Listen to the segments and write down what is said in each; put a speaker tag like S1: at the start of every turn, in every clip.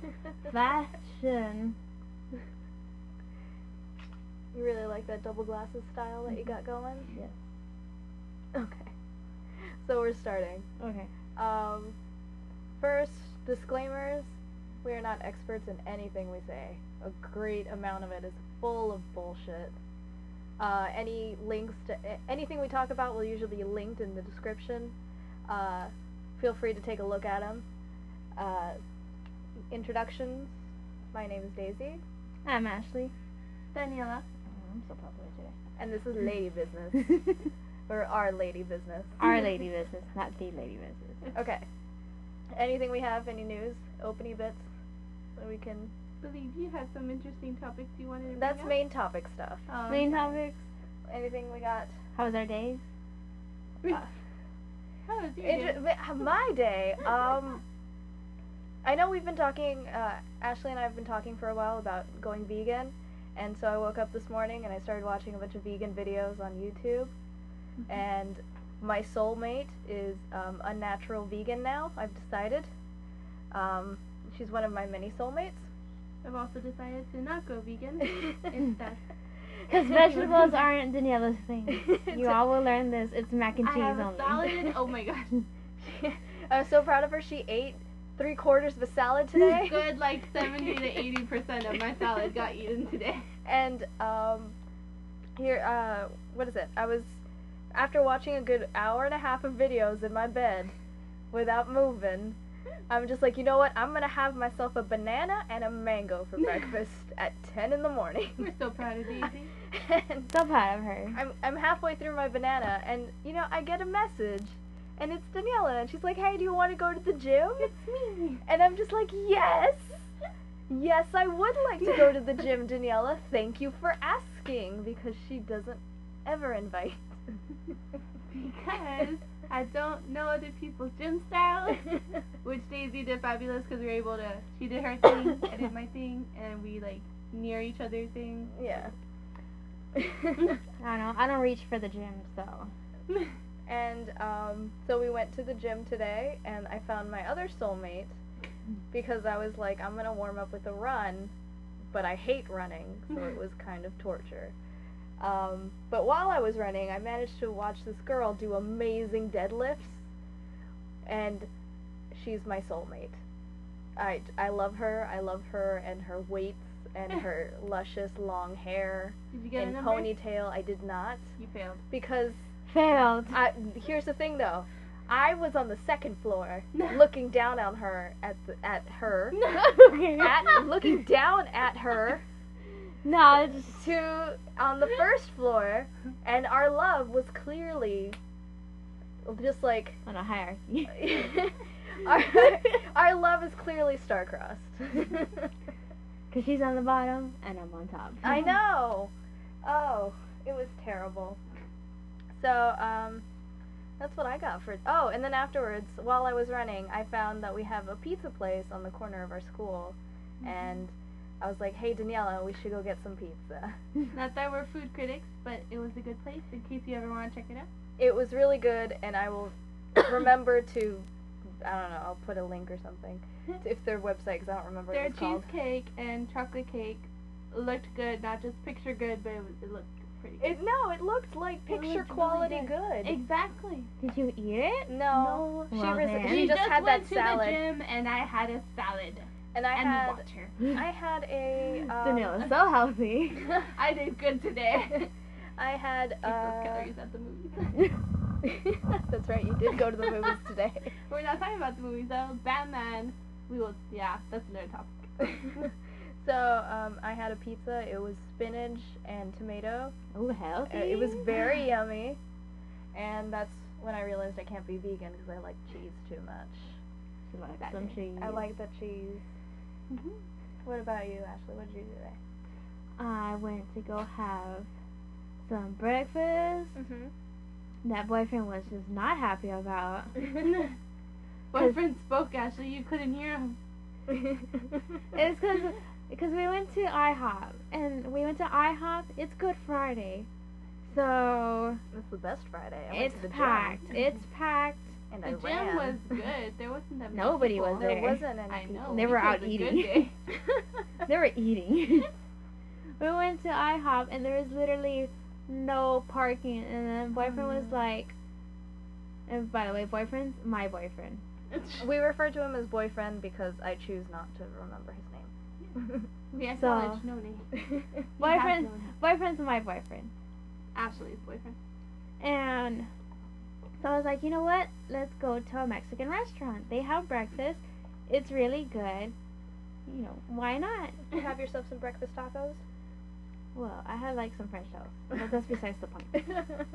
S1: Fashion.
S2: You really like that double glasses style that you got going?
S1: Yes.
S2: Okay. So we're starting.
S1: Okay.
S2: Um, first, disclaimers. We are not experts in anything we say. A great amount of it is full of bullshit. Uh, any links to anything we talk about will usually be linked in the description. Uh, feel free to take a look at them. Uh, introductions. My name is Daisy,
S1: I'm Ashley.
S3: Daniela.
S1: Oh, I'm so popular today.
S2: and this is Lady Business,
S1: today.
S2: or Our Lady Business.
S1: Our lady business, not the lady business.
S2: Okay. Anything we have? Any news? Opening bits that we can.
S3: believe you had some interesting topics you wanted to bring
S2: That's
S3: up.
S2: main topic stuff.
S3: Um,
S1: Main topics.
S2: Anything we got?
S1: How was our days?
S2: Uh,
S3: How was your
S2: Inter-
S3: day?
S2: my day. Um, I know we've been talking. Uh, Ashley and I have been talking for a while about going vegan, and so I woke up this morning and I started watching a bunch of vegan videos on YouTube. And my soulmate is um, natural vegan now. I've decided. Um, she's one of my many soulmates.
S3: I've also decided to not go vegan. Instead,
S1: Because vegetables aren't Daniela's thing. You all will learn this. It's mac and
S3: I
S1: cheese
S3: have a
S1: only.
S3: salad. Oh my gosh,
S2: I was so proud of her. She ate three quarters of a salad today.
S3: good like seventy to eighty percent of my salad got eaten today.
S2: And um, here, uh, what is it? I was after watching a good hour and a half of videos in my bed without moving. I'm just like, you know what? I'm gonna have myself a banana and a mango for breakfast at 10 in the morning.
S3: We're so proud of Daisy.
S2: and
S1: So proud of her.
S2: I'm I'm halfway through my banana, and you know, I get a message, and it's Daniela, and she's like, "Hey, do you want to go to the gym?"
S3: It's me.
S2: And I'm just like, yes, yes, I would like to go to the gym, Daniela. Thank you for asking because she doesn't ever invite.
S3: Because I don't know other people's gym styles. Which Daisy did fabulous because we were able to. She did her thing, I did my thing, and we like near each other thing.
S2: yeah.
S1: I don't know. I don't reach for the gym, so.
S2: And um, so we went to the gym today, and I found my other soulmate because I was like, I'm gonna warm up with a run, but I hate running, so it was kind of torture. Um, but while I was running, I managed to watch this girl do amazing deadlifts, and she's my soulmate. I, I love her. I love her and her weights and her luscious long hair
S3: Did you get
S2: and ponytail. I did not
S3: You failed.
S2: because
S1: Failed.
S2: I, here's the thing though. I was on the second floor, looking down on her at the, at her, at looking down at her
S1: no, it's just.
S2: to on the first floor, and our love was clearly just like
S1: On a hierarchy.
S2: our, our love is clearly star-crossed.
S1: Because she's on the bottom and I'm on top.
S2: I know. Oh, it was terrible. So, um, that's what I got for. Oh, and then afterwards, while I was running, I found that we have a pizza place on the corner of our school, and I was like, "Hey, Daniela, we should go get some pizza."
S3: Not that we're food critics, but it was a good place in case you ever want to check it out.
S2: It was really good, and I will remember to. I don't know. I'll put a link or something if their website, because I don't remember
S3: Their
S2: what it's called.
S3: cheesecake and chocolate cake looked good, not just picture good, but it, was, it looked pretty good.
S2: It no, it looked like picture
S3: looked really
S2: quality
S3: good.
S2: good.
S3: exactly.
S1: Did you eat it?
S2: No, she,
S1: Well,
S2: res-
S1: then.
S2: she
S3: we
S2: just, had
S3: went
S2: that
S3: to
S2: salad,
S3: the gym and I had a salad
S2: and I
S3: and
S2: had
S3: water.
S2: I had a um,
S1: Daniela's so healthy.
S3: I did good today.
S2: I had
S3: Keep those
S2: uh,
S3: calories at the movies.
S2: That's right, you did go to the movies today.
S3: We're not talking about the movies though. Batman. We will. Yeah, that's another topic.
S2: So um, I had a pizza. It was spinach and tomato.
S1: oh, healthy.
S2: Uh, it was very yummy, and that's when I realized I can't be vegan because I like cheese too much.
S1: She likes
S3: That
S1: some cheese.
S2: I like the cheese.
S3: Mhm.
S2: What about you, Ashley? What did you do today?
S1: I went to go have some breakfast.
S2: Mm-hmm.
S1: That boyfriend was just not happy about.
S3: Boyfriend spoke, Ashley. You couldn't hear him.
S1: It's because because we went to IHOP and we went to IHOP. It's Good Friday, so
S2: It's the best Friday. I went
S1: it's
S2: to the gym.
S1: packed. It's packed.
S2: and
S3: The
S2: I
S3: gym
S2: ran.
S3: was good. There wasn't that many
S1: Nobody
S3: people.
S1: was
S2: there
S1: there.
S2: wasn't any
S3: I
S2: people.
S3: know.
S1: They were out eating. they were eating. we went to IHOP and there was literally no parking. And then boyfriend was
S3: Mm.
S1: like, and by the way, boyfriend's my boyfriend.
S2: We refer to him as boyfriend because I choose not to remember his
S3: we
S1: So-
S3: acknowledge no name. He has
S1: Boyfriend,
S3: no
S1: boyfriend's my boyfriend.
S3: Ashley's boyfriend.
S1: And so I was like, you know what? Let's go to a Mexican restaurant. They have breakfast. It's really good. You know, why not?
S2: you have yourself some breakfast tacos.
S1: Well, I had like some French toast, but that's besides the point.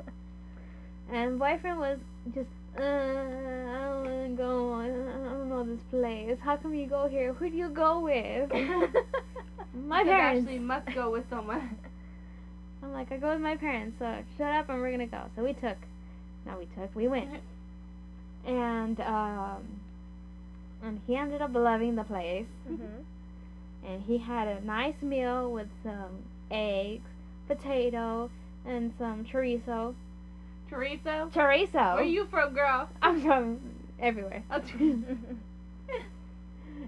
S1: And boyfriend was just, uh, I don't go. I don't know this place. How come you go here? Who do you go with? my
S3: Because
S1: parents.
S3: Ashley must go with someone.
S1: I'm like, I go with my parents, so shut up and we're gonna go. So we took. Now we took. We went. And um, and he ended up loving the place.
S2: Mhm.
S1: And he had a nice meal with some eggs, potato, and some chorizo.
S3: Chorizo.
S1: Teresa.
S3: Where you from, girl?
S1: I'm from everywhere.
S3: Oh,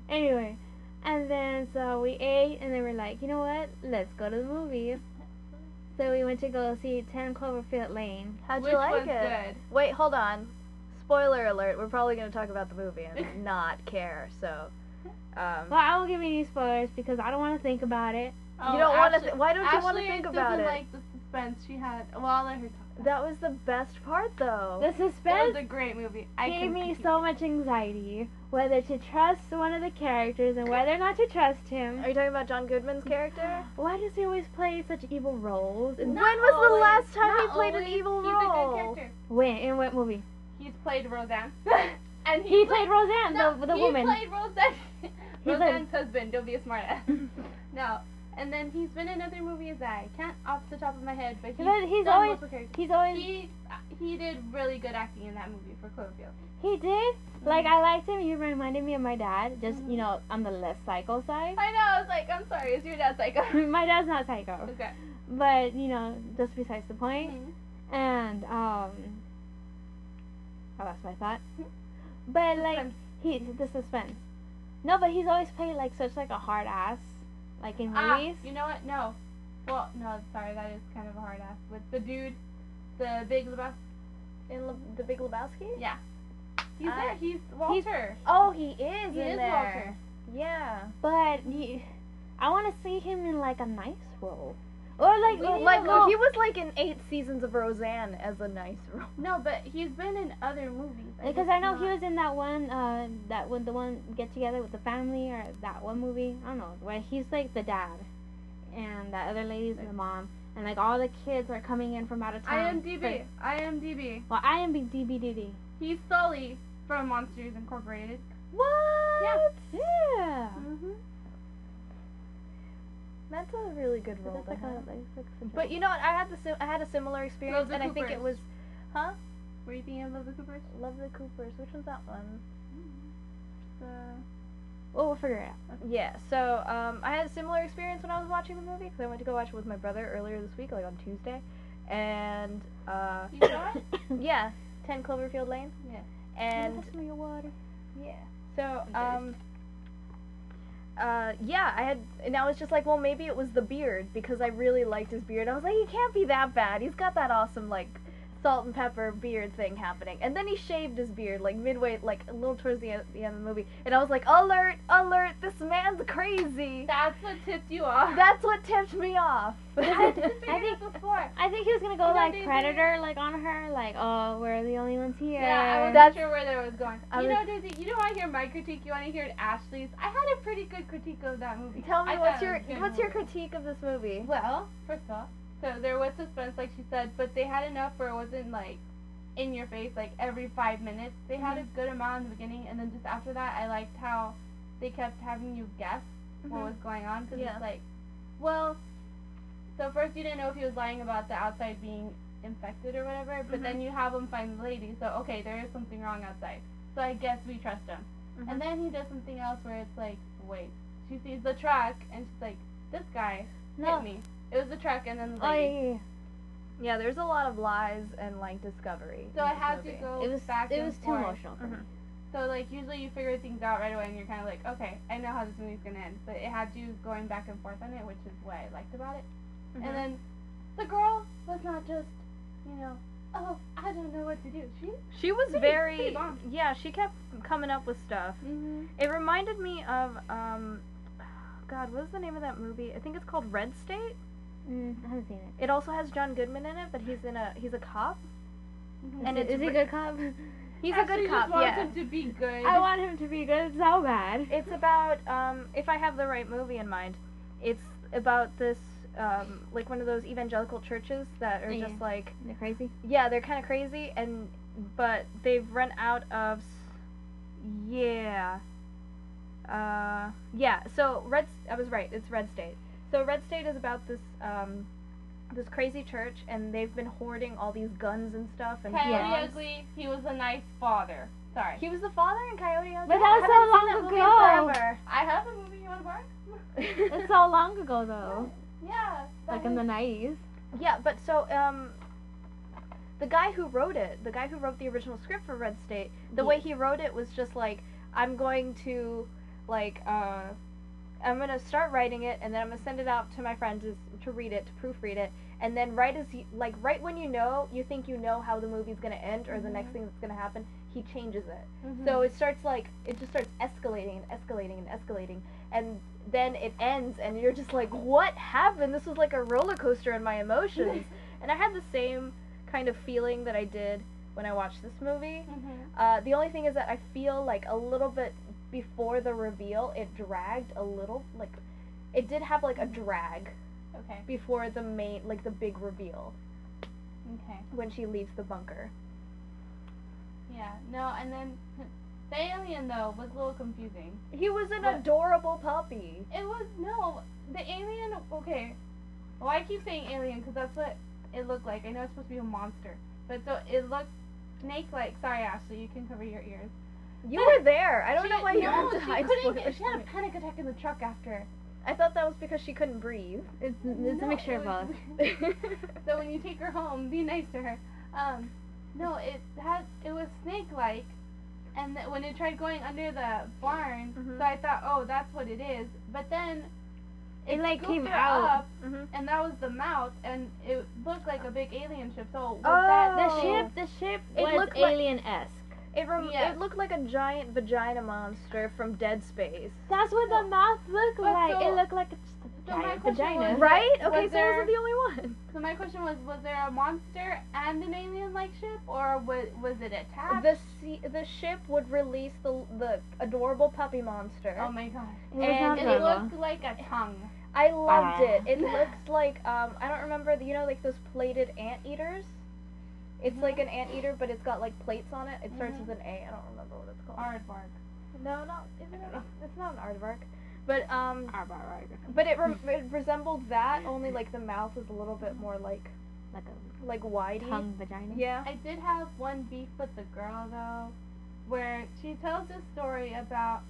S1: anyway, and then so we ate, and then we're like, you know what? Let's go to the movies. So we went to go see Ten Cloverfield Lane.
S2: How'd
S3: Which
S2: you like
S3: was
S2: it?
S3: good?
S2: Wait, hold on. Spoiler alert. We're probably going to talk about the movie and not care. So, um,
S1: Well, I won't give you any spoilers because I don't want to think about it.
S3: Oh,
S2: you don't want to. Th- why don't you want to
S3: Ashley
S2: think
S3: doesn't
S2: about it?
S3: like the suspense she had. Well, I'll let her talk. about
S2: that was the best part, though.
S1: The
S3: it. That
S1: suspense
S3: was a great movie. I
S1: gave me so much anxiety whether to trust one of the characters and whether or not to trust him.
S2: Are you talking about John Goodman's character?
S1: Why does he always play such evil roles? And
S2: when was the last time he
S3: Not
S2: played an evil
S3: He's
S2: role?
S3: a good character.
S1: when in what movie?
S3: He's played Roseanne. and
S1: He played Roseanne,
S3: no,
S1: the the
S3: he
S1: woman.
S3: played Roseanne.
S1: He
S3: Roseanne's husband. Don't be a smartass. no. And then he's been in other movies I can't off the top of my head, but he's,
S1: But he's always-. He's always
S3: He he did really good acting in that movie for Cloverfield.
S1: he did like I liked him. He reminded me of my dad, just you know on the less psycho side.
S3: I know. I was like, I'm sorry. Is your dad psycho?
S1: my dad's not psycho,
S3: okay.
S1: but you know just besides the point.
S3: Mhm.
S1: And um, I lost my thought. But like
S3: Suspense.
S1: he the suspense. No, but he's always played like such like a hard ass, like in movies?
S3: Ah, you know what? No. Well, no. Sorry, that is kind of a hard ass. With the dude, the big Lebowski.
S2: In Le- The Big Lebowski?
S3: Yeah. He's
S2: I-
S3: there. He's Walter.
S2: Oh, he is
S3: He
S2: in
S3: is
S2: there.
S3: Walter.
S2: Yeah.
S1: But you, I want to see him in like a nice role, or like
S3: We
S1: or,
S2: Like,
S3: to
S2: well, he was like in eight seasons of Roseanne as a nice role.
S3: No, but he's been in other movies.
S1: Because I know he was in that one, uh, that one, the one get together with the family, or that one movie. I don't know where he's like the dad, and that other lady's the mom, and like all the kids are coming in from out of town.
S3: IMDb. IMDb.
S1: Well, I am big DBDD.
S3: He's Sully from Monsters Incorporated.
S2: What?
S1: Yeah.
S3: Mm-hmm.
S2: That's a really good role. To
S1: like a,
S2: have.
S1: like, like
S2: But you know what? I had the sim- I had a similar experience,
S3: Love the
S2: and I think it was, huh?
S3: Were you thinking of Love the Coopers?
S2: Love the Coopers. Which one's that one?
S3: The...
S1: well, we'll figure it out.
S2: Yeah. So um, I had a similar experience when I was watching the movie because I went to go watch it with my brother earlier this week, like on Tuesday, and uh,
S3: You saw it?
S2: yeah, Ten Cloverfield Lane.
S3: Yeah.
S2: And
S1: Pass me your water.
S2: Yeah. So,
S3: I'm
S2: um, uh, yeah, I had, and I was just like, well, maybe it was the beard because I really liked his beard. I was like, he can't be that bad. He's got that awesome like salt and pepper beard thing happening. And then he shaved his beard like midway, like a little towards the end, the end of the movie, and I was like, alert, alert, this man's crazy.
S3: That's what tipped you off.
S2: That's what tipped me off.
S1: I
S3: I
S1: think-
S3: before.
S1: I think he was gonna go
S3: You know,
S1: like Predator, like on her, like oh we're the only ones here.
S3: Yeah, I wasn't
S2: That's-
S3: sure where that was going.
S2: I
S3: you
S2: was-
S3: know, Daisy, you don't want to hear my critique. You want to hear Ashley's. I had a pretty good critique of that movie.
S2: Tell me
S3: I
S2: what's your what's your critique of this movie?
S3: Well, first of all, so there was suspense, like she said, but they had enough where it wasn't like in your face, like every five minutes. They had a good amount in the beginning, and then just after that, I liked how they kept having you guess what
S2: Mhm.
S3: was going on because
S2: Yeah.
S3: it's like, well, so first you didn't know if he was lying about the outside being infected or whatever, but
S2: Mhm.
S3: then you have him find the lady, so okay, there is something wrong outside. So I guess we trust him. And then he does something else where it's like, wait, she sees the truck and she's like, this guy
S1: No.
S3: hit me. It was the truck and then the lady.
S1: yeah,
S2: there's a lot of lies and like discovery.
S3: So
S2: in
S3: it
S2: this
S3: had to go
S1: It was
S3: back
S1: it
S3: and
S1: was too
S3: forth.
S1: emotional for me.
S2: Mhm.
S3: So like usually you figure things out right away and you're kind of like, okay, I know how this movie's gonna end. But it had you going back and forth on it, which is what I liked about it.
S2: Mhm.
S3: And then the girl was not just, you know, oh, I don't know what to do. She.
S2: she was
S3: pretty-
S2: very
S3: pretty
S2: yeah. She kept coming up with stuff.
S3: Mm-hmm.
S2: It reminded me of um, God, what is the name of that movie? I think it's called Red State.
S1: Mm, I haven't seen it.
S2: It also has John Goodman in it, but he's in a he's a cop. And
S1: is, is he a good cop?
S2: He's
S3: Actually,
S2: a good
S3: just
S2: cop.
S3: wants
S2: Yeah.
S3: him to be good.
S1: I want him to be good so bad.
S2: It's about um, if I have the right movie in mind, it's about this um, like one of those evangelical churches that are
S1: Yeah.
S2: just like
S1: They're crazy.
S2: yeah, they're kind of crazy and but they've run out of s- yeah. Uh, yeah. So red, I was right. It's Red State. So Red State is about this um, this crazy church, and they've been hoarding all these guns and stuff. And
S3: Coyote
S2: bombs.
S3: Ugly. He was a nice father. Sorry.
S2: He was the father in Coyote Ugly.
S1: But that was so long
S2: seen that
S1: ago.
S2: forever.
S3: I have a movie you want to borrow?
S1: It's so long ago though.
S3: Yeah.
S1: Like
S3: that
S1: in the nineties.
S2: Yeah, but so um the guy who wrote it, the guy who wrote the original script for Red State, the way he wrote it was just like I'm going to like uh I'm going to start writing it and then I'm going to send it out to my friends to read it, to proofread it, and then right as you like right when you know, you think you know how the movie's going to end or the next
S3: Mhm.
S2: thing that's going to happen, he changes it.
S3: Mhm.
S2: So it starts like it just starts escalating and escalating and escalating, and then it ends, and you're just like, what happened? This was like a roller coaster in my emotions, and I had the same kind of feeling that I did when I watched this movie.
S3: Mhm.
S2: Uh, the only thing is that I feel like a little bit before the reveal, it dragged a little, like it did have like a mm-hmm. drag
S3: Okay.
S2: before the main, like the big reveal
S3: Okay.
S2: when she leaves the bunker.
S3: Yeah. No, and then the alien though was a little confusing.
S2: He was an
S3: What?
S2: adorable puppy.
S3: It was no the alien. Okay. Well, I keep saying alien because that's what it looked like. I know it's supposed to be a monster, but so it looked snake-like. Sorry, Ashley, you can cover your ears.
S2: You were there. I don't
S3: She-
S2: know why you
S3: no,
S2: have to
S3: couldn't get- She had a panic attack in the truck after.
S2: I thought that was because she couldn't breathe.
S1: It's it's
S3: No,
S1: a mixture
S3: it
S1: of both.
S3: so when you take her home, be nice to her. Um, no, it had it was snake-like, and th- when it tried going under the barn,
S2: Mhm.
S3: so I thought, oh, that's what it is. But then
S1: It, like,
S3: scooped
S1: came
S3: her
S1: out.
S3: up,
S2: hmm
S3: and that was the mouth, and it looked like a big alien ship. So was
S2: Oh.
S3: that
S1: The ship, the ship
S2: It
S1: was
S2: looked
S1: alien esque.
S2: It rem-
S3: Yes.
S2: it looked like a giant vagina monster from Dead Space.
S1: That's what the mouth looked like.
S3: so-
S1: it looked like just a
S3: so
S1: giant vagina.
S3: was-
S2: Right?
S3: Was
S2: Okay, so I
S3: there-
S2: wasn't the only one.
S3: So my question was: Was there a monster and an alien-like ship, or was was it attached?
S2: The sea- the ship would release the the adorable puppy monster.
S3: oh my god!
S1: It
S2: And it
S3: it looked like a tongue.
S2: I loved
S1: Ah.
S2: it. It looks like um I don't remember the, you know like those plated ant eaters. It's like an ant eater, but it's got like plates on it. It starts
S3: Mhm.
S2: with an A. I don't remember what it's called.
S3: Aardvark.
S2: No, not isn't it? It's not an aardvark. But um,
S1: Aardvark.
S2: but it, re- it resembled that. Only like the mouth is a little bit more like
S1: Like a
S2: like widey.
S1: tongue vagina.
S2: Yeah.
S3: I did have one beef with the girl though, where she tells a story about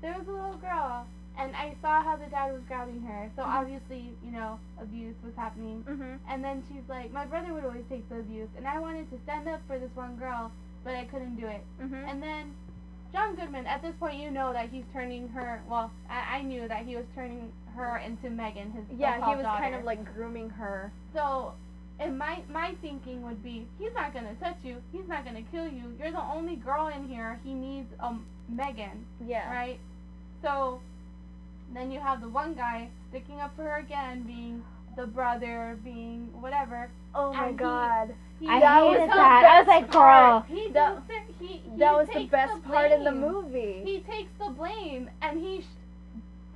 S3: there was a little girl and I saw how the dad was grabbing her. So
S2: Mhm.
S3: obviously, you know, abuse was happening.
S2: Mhm.
S3: And then she's like, my brother would always take the abuse, and I wanted to stand up for this one girl, but I couldn't do it.
S2: Mhm.
S3: And then John Goodman, at this point, you know that he's turning her. Well, I, I knew that he was turning her into Megan, his
S2: yeah, he was kind of like grooming her.
S3: So, and my my thinking would be, he's not gonna touch you. He's not gonna kill you. You're the only girl in here. He needs um Megan,
S2: Yeah.
S3: right? So, then you have the one guy sticking up for her again, being the brother, being whatever.
S2: Oh my
S3: And
S2: god.
S3: He,
S1: I
S2: That
S1: hated
S2: was the
S1: that. I was
S2: best
S1: like,
S2: part.
S1: girl.
S3: He
S2: That-
S3: does it. He, he
S2: that was the
S3: takes
S2: best part in the movie.
S3: He takes the blame and he sh-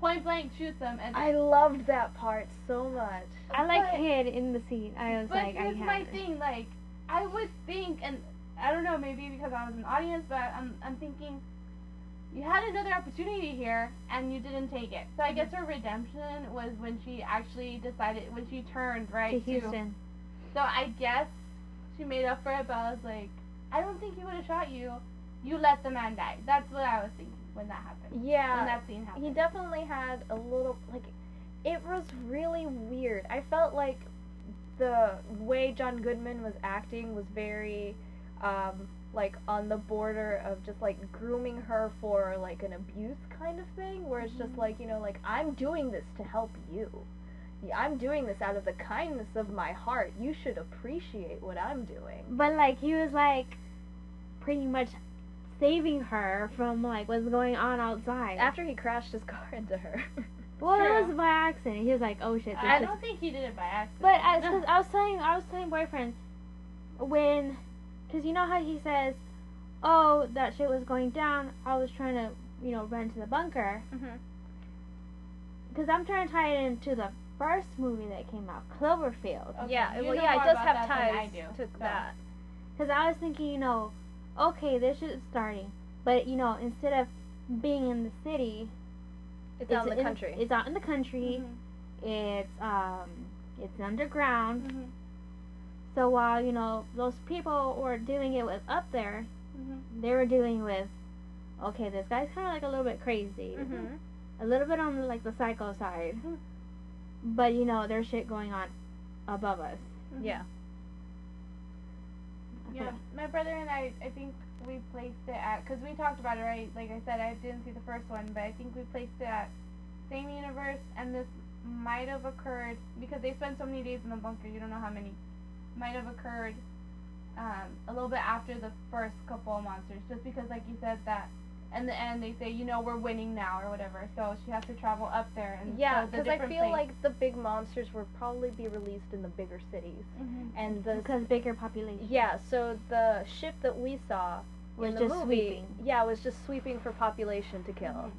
S3: point blank shoots him. And
S2: I loved that part so much.
S1: I like
S3: But-
S1: hid in the scene. I was
S3: But
S1: like, I
S3: here's
S1: had
S3: my
S1: it.
S3: thing, like I would think, and I don't know, maybe because I was an audience, but I'm I'm thinking you had another opportunity here and you didn't take it. So I guess her redemption was when she actually decided when she turned right
S1: to Houston.
S3: So I guess she made up for it, but I was like, I don't think he would have shot you. You let the man die. That's what I was thinking when that happened.
S2: Yeah, when
S3: that scene happened.
S2: He definitely had a little like it was really weird. I felt like the way John Goodman was acting was very um like on the border of just like grooming her for like an abuse kind of thing where it's just
S1: Mhm.
S2: like you know like I'm doing this to help you. Yeah, I'm doing this out of the kindness of my heart. You should appreciate what I'm doing.
S1: But like he was like pretty much saving her from like what's going on outside.
S2: After he crashed his car into her.
S1: well, it was by accident. He was like, "Oh shit!" This
S3: I
S1: is
S3: don't think he did it by accident.
S1: But I, I was telling, I was telling boyfriend when, cause you know how he says, "Oh, that shit was going down." I was trying to, you know, run to the bunker,
S2: mm-hmm.
S1: cause I'm trying to tie it into the first movie that came out, Cloverfield.
S3: Okay,
S2: yeah,
S3: you
S2: well, yeah, it does have
S3: that I
S2: ties
S3: do,
S2: to
S3: so.
S2: that.
S1: Cause I was thinking, you know, okay, this shit is starting, but you know, instead of being in the city,
S2: It's, out in the
S1: in-
S2: country.
S1: It's out in the country.
S3: Mhm.
S1: It's um, it's underground.
S3: Mhm.
S1: So while you know those people were dealing it with up there,
S3: Mhm.
S1: they were dealing with okay this guy's kind of like a little bit crazy
S2: mm-hmm.
S1: a little bit on like the psycho side
S3: Mhm.
S1: but you know there's shit going on above us
S3: Mhm.
S2: Yeah.
S3: Yeah, my brother and I, I think we placed it at, because we talked about it, right? Like I said, I didn't see the first one, but I think we placed it at same universe, and this might have occurred, because they spent so many days in the bunker, you don't know how many, might have occurred um, a little bit after the first couple of monsters, just because, like you said, that in the end they say, you know, we're winning now, or whatever, so she has to travel up there, and
S2: Yeah,
S3: so
S2: because I feel
S3: place.
S2: like the big monsters will probably be released in the bigger cities,
S3: Mhm.
S2: and the
S1: because bigger population
S2: yeah. So the ship that we saw
S1: was
S2: in the
S1: just
S2: movie,
S1: sweeping
S2: yeah, was just sweeping for population to kill,
S3: Mhm.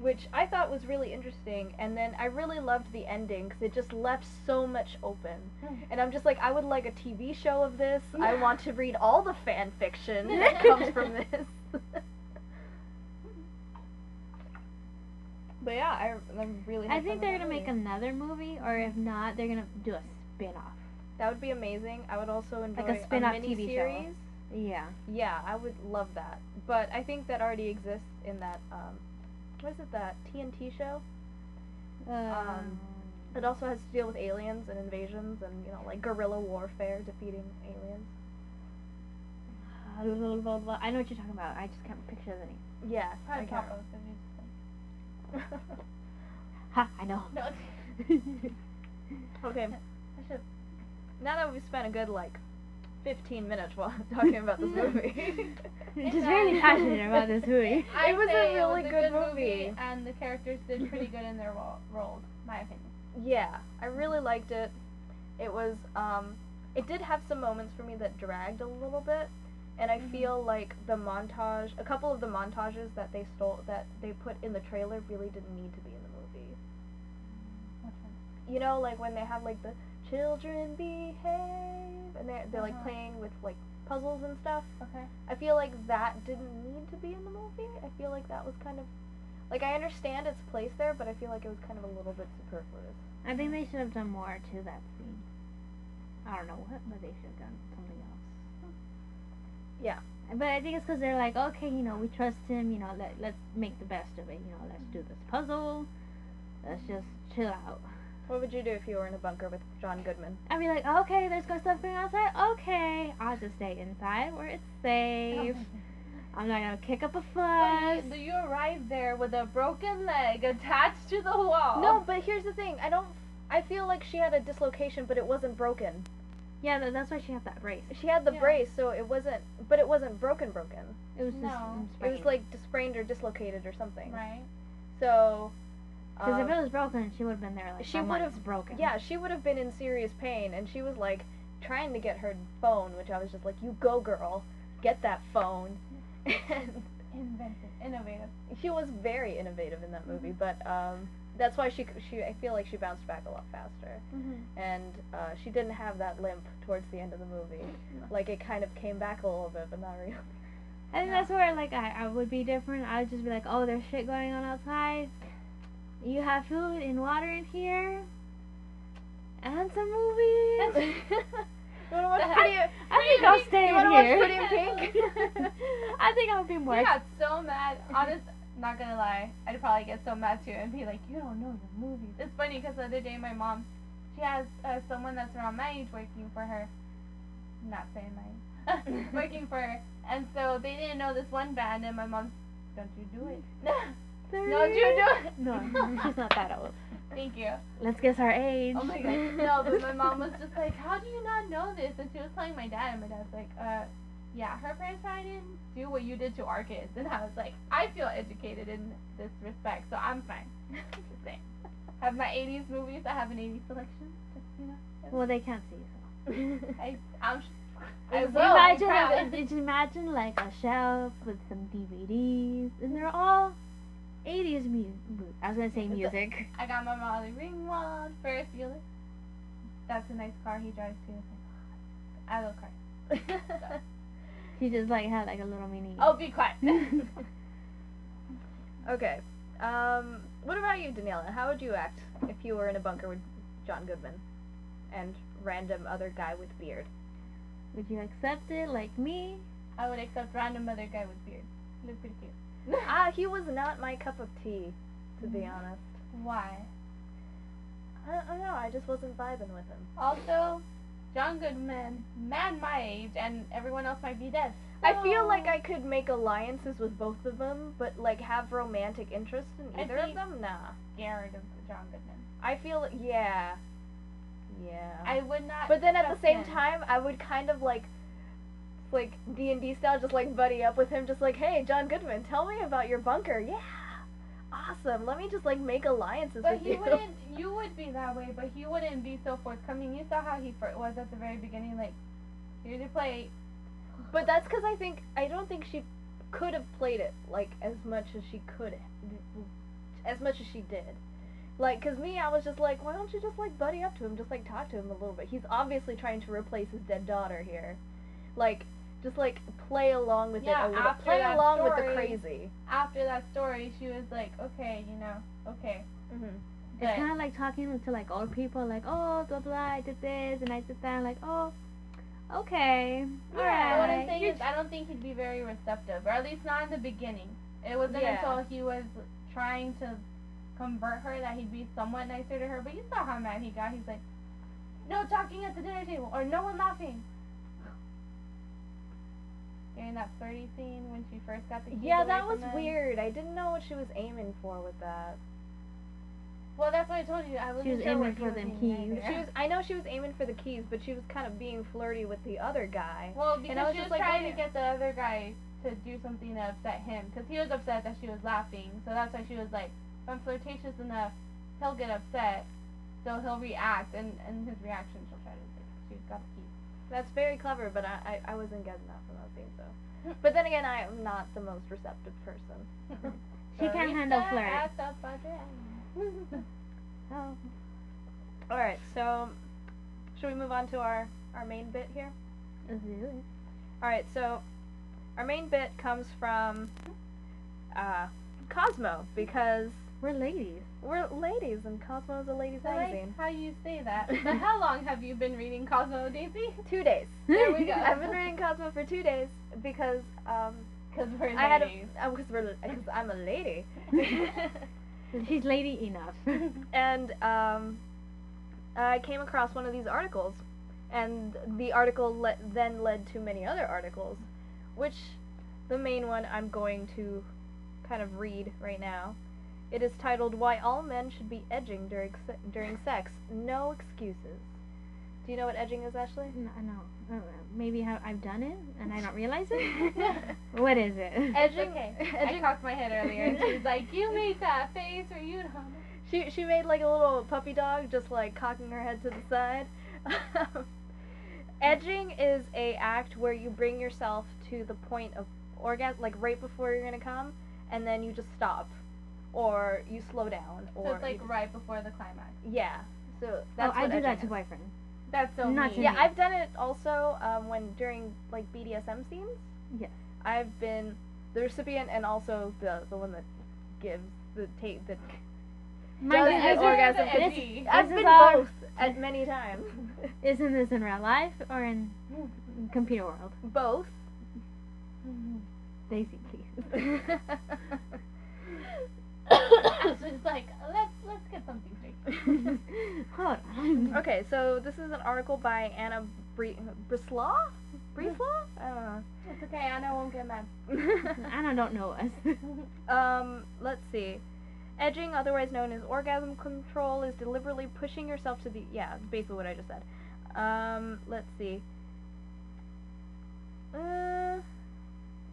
S2: Which I thought was really interesting. And then I really loved the ending because it just left so much open. And I'm just like, I would like a TV show of this. I want to read all the fan fiction that comes from this. but yeah, I, I'm really.
S1: i think they're gonna
S2: that
S1: make another movie or if not they're gonna do a spin-off
S2: That would be amazing. I would also enjoy like
S1: a spin-off
S2: mini
S1: TV show.
S2: series.
S1: yeah
S2: Yeah, I would love that. But I think that already exists in that um, what is it? That TNT show.
S1: um,
S2: It also has to deal with aliens and invasions and you know like guerrilla warfare, defeating aliens.
S1: I know what you're talking about. I just can't picture the name.
S2: Yeah,
S3: Probably
S2: I can't
S3: Papa, 'cause he's just like,
S1: Ha! I know.
S3: no,
S2: okay.
S3: I
S2: Now that we've spent a good like 15 minutes while talking about this movie.
S1: just really passionate about this movie.
S3: I
S2: It was a really
S3: was
S2: good
S3: a good
S2: movie.
S3: and the characters did pretty good in their ro- roles, my opinion.
S2: yeah, I really liked it. It was um it did have some moments for me that dragged a little bit. And I
S3: Mhm.
S2: feel like the montage, a couple of the montages that they stole, that they put in the trailer, really didn't need to be in the movie. You know, like when they have like the children behave, and they're they're like
S3: Uh-huh.
S2: playing with like puzzles and stuff.
S3: Okay.
S2: I feel like that didn't need to be in the movie. I feel like that was kind of like I understand its place there, but I feel like it was kind of a little bit superfluous.
S1: I think they should have done more to that scene. I don't know what, but they should have done something else.
S2: Yeah.
S1: But I think it's because they're like, okay, you know, we trust him. You know, let let's make the best of it. You know, let's do this puzzle. Let's just chill out.
S2: What would you do if you were in a bunker with John Goodman?
S1: I'd be like, okay, there's going stuff going outside. Okay, I'll just stay inside where it's safe. I'm not gonna kick up a
S3: So
S1: fuss.
S3: you, you arrived there with a broken leg attached to the wall.
S2: No, but here's the thing. I don't. I feel like she had a dislocation, but it wasn't broken.
S1: Yeah, tha- that's why she had that brace.
S2: She had the
S3: Yeah.
S2: brace, so it wasn't. But it wasn't broken. Broken.
S1: It was just
S3: No.
S1: mm,
S2: It was like sprained or dislocated or something.
S3: Right.
S2: So.
S1: Because
S2: um,
S1: if it was broken, she would have been there like
S2: she would've-
S1: broken.
S2: Yeah, she would have been in serious pain, and she was like trying to get her phone, which I was just like, "You go, girl, get that phone." And
S3: Inventive, innovative.
S2: she was very innovative in that movie,
S3: Mhm.
S2: but um, that's why she she I feel like she bounced back a lot faster,
S3: Mm-hmm.
S2: and uh, she didn't have that limp towards the end of the movie. Like it kind of came back a little bit, but not really.
S1: Think
S3: Yeah.
S1: that's where like I, I would be different. I would just be like, oh, there's shit going on outside. You have food and water in here, and some movies.
S2: you wanna watch
S3: That-
S2: Pretty?
S1: I think I'll stay
S2: you
S1: in
S2: watch
S1: here.
S2: Pretty in Pink?
S1: I think I'll be more.
S3: I got so mad. Honest, not gonna lie, I'd probably get so mad too and be like, "You don't know the movies." It's funny because the other day my mom, she has uh, someone that's around my age working for her. Not saying my age. working for her. And so they didn't know this one band, and my mom, don't you do it. Don't you do it.
S1: No, she's not that old.
S3: Thank you.
S1: Let's guess our age.
S3: Oh my god. No, but my mom was just like, how do you not know this? And she was telling my dad, and my dad's like, uh, yeah, her parents probably didn't do what you did to our kids. And I was like, I feel educated in this respect, so I'm fine. Just saying. Have my 80s movies. I have an 80s selection. Just, you know.
S1: Well, they can't see so.
S3: I, I'm. I will. I'm
S1: imagine, just imagine like a shelf with some DVDs, and they're all 80s music. I was gonna say music.
S3: I got my Molly Ringwald, Ferris Bueller. That's a nice car he drives too. I love cars.
S1: He just like had like a little mini.
S3: Oh, be quiet.
S2: okay. Um, what about you, Daniela? How would you act if you were in a bunker with John Goodman and random other guy with beard?
S1: Would you accept it like me?
S3: I would accept random other guy with beard. Look pretty cute.
S2: Ah, he was not my cup of tea, to be
S3: Mm.
S2: honest.
S3: Why?
S2: I don't, I don't know. I just wasn't vibing with him.
S3: Also, John Goodman, man my age, and everyone else might be dead.
S2: I feel like I could make alliances with both of them, but like have romantic interest in either of them. Nah.
S3: scared of John Goodman.
S2: I feel yeah, yeah.
S3: I would not.
S2: But then at the same
S3: him.
S2: time, I would kind of like, like D and D style, just like buddy up with him, just like, hey, John Goodman, tell me about your bunker. Yeah, awesome. Let me just like make alliances
S3: But
S2: with
S3: he
S2: you.
S3: wouldn't. You would be that way, but he wouldn't be so forthcoming. You saw how he was at the very beginning. Like, here's your plate.
S2: But that's because I think I don't think she could have played it like as much as she could, as much as she did. Like, cause me, I was just like, why don't you just like buddy up to him, just like talk to him a little bit. He's obviously trying to replace his dead daughter here. Like, just like play along with
S3: Yeah,
S2: it a little.
S3: after
S2: Play
S3: that
S2: along with the crazy.
S3: After that story, she was like, okay, you know, okay.
S2: Mm-hmm.
S1: It's kind of like talking to like old people, like, oh, blah blah, I did this and I did that, like, oh, okay,
S3: Yeah,
S1: alright.
S3: what I'm saying
S1: You're
S3: is, I don't think he'd be very receptive, or at least not in the beginning. It wasn't
S2: Yeah.
S3: until he was trying to convert her that he'd be somewhat nicer to her. But you saw how mad he got. He's like, "No talking at the dinner table, or no one laughing." During that flirty scene when she first got the keys
S2: Yeah,
S3: away
S2: that
S3: from
S2: was
S3: them.
S2: weird. I didn't know what she was aiming for with that.
S3: Well, that's what I told you. I wasn't
S1: was
S3: sure
S1: aiming
S3: what
S1: for
S3: was
S1: them keys.
S3: either.
S2: She was. I know she was aiming for the keys, but she was kind of being flirty with the other guy.
S3: Well, because
S2: I was
S3: she
S2: just
S3: was
S2: like,
S3: trying
S2: wait-
S3: to get the other guy to do something to upset him, because he was upset that she was laughing. So that's why she was like, if I'm flirtatious enough, he'll get upset, so he'll react, and and his reaction, she'll try to like, she's got the key.
S2: That's very clever, but I, I, I wasn't getting that from that scene. So, but then again, I am not the most receptive person.
S1: She can't handle
S3: Barista
S1: flirt.
S3: at the Padre.
S1: Oh,
S2: All right, so should we move on to our our main bit here?
S1: let's do it.
S2: All right, so our main bit comes from uh, Cosmo because
S1: We're ladies.
S2: We're ladies and Cosmo is a ladies
S3: I
S2: magazine.
S3: like how you say that. But how long have you been reading Cosmo, Daisy?
S2: Two days.
S3: There we go.
S2: I've been reading Cosmo for two days because um,
S3: Because we're
S2: I had
S3: ladies.
S2: a because we're because I'm a lady.
S1: She's lady enough.
S2: and um, I came across one of these articles, and the article le- then led to many other articles, which the main one I'm going to kind of read right now. It is titled "Why All Men Should Be Edging During Se- During Sex. No Excuses." Do you know what edging is, Ashley?
S1: no, no. Uh, maybe how I've done it and I don't realize it. what is it?
S2: Edging.
S3: okay. I cocked my head earlier, and she was like, "You made that face, or you don't."
S2: She she made like a little puppy dog, just like cocking her head to the side. Edging is a act where you bring yourself to the point of orgasm, like right before you're gonna come, and then you just stop, or you slow down, or
S3: So it's like
S2: just-
S3: right before the climax.
S2: yeah. So that's
S1: oh,
S2: that's
S1: I do that to
S2: is.
S1: boyfriend.
S3: That's so
S1: Not
S3: mean.
S2: Yeah,
S1: me.
S2: I've done it also um, when during like BDSM scenes.
S1: Yes.
S2: I've been the recipient and also the the one that gives the take the.
S1: My
S2: Does
S1: goodness,
S2: the
S1: this-
S2: orgasm
S1: this-
S3: edgy.
S2: I've been
S1: our-
S2: both at many times.
S1: Isn't this in real life or in computer world?
S2: both.
S1: Daisy, please.
S3: I was just like, let's let's get something straight.
S1: Hold on.
S2: Okay, so this is an article by Anna Bri- Brislaw? Brislaw? I don't
S3: It's okay, Anna won't get mad.
S1: Anna don't know us.
S2: um, let's see. Edging, otherwise known as orgasm control, is deliberately pushing yourself to the yeah, basically what I just said. Um, let's see. Uh,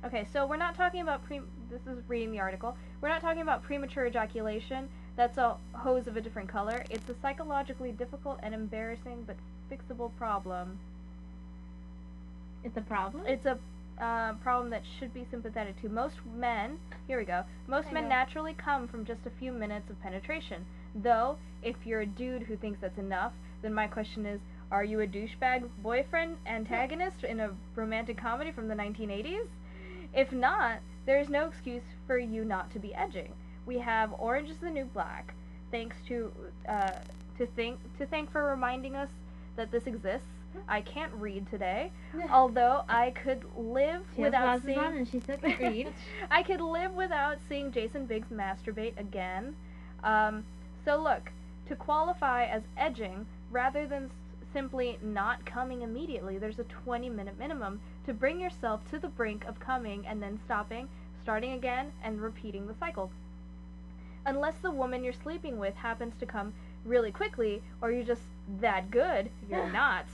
S2: okay, so we're not talking about pre. This is reading the article. We're not talking about premature ejaculation. That's a hose of a different color. It's a psychologically difficult and embarrassing but fixable problem.
S1: it's a problem.
S2: It's a uh, problem that should be sympathetic to. Most men, here we go, most
S3: I
S2: men
S3: know.
S2: naturally come from just a few minutes of penetration. Though, if you're a dude who thinks that's enough, then my question is are you a douchebag boyfriend antagonist in a romantic comedy from the 1980s? If not, there is no excuse for you not to be edging. We have Orange is the New Black. Thanks to uh, to think to thank for reminding us that this exists. I can't read today, although I could live
S1: she
S2: without seeing.
S1: on and she said agreed.
S2: I could live without seeing Jason Biggs masturbate again. Um, so look, to qualify as edging, rather than s- simply not coming immediately, there's a 20 minute minimum to bring yourself to the brink of coming and then stopping, starting again, and repeating the cycle. Unless the woman you're sleeping with happens to come really quickly, or you're just that good, you're not.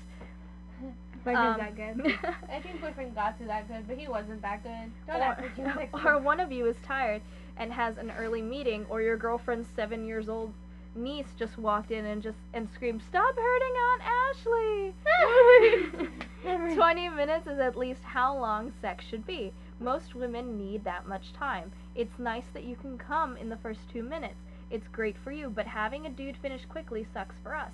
S1: Boyfriend's
S2: Um,
S1: that good.
S3: I think boyfriend got to that good, but he wasn't that good. Don't
S2: or,
S3: act like he was like
S2: or one of you is tired and has an early meeting, or your girlfriend's seven years old niece just walked in and just and screamed, "Stop hurting Aunt Ashley!" Twenty minutes is at least how long sex should be. Most women need that much time. It's nice that you can come in the first two minutes. It's great for you, but having a dude finish quickly sucks for us.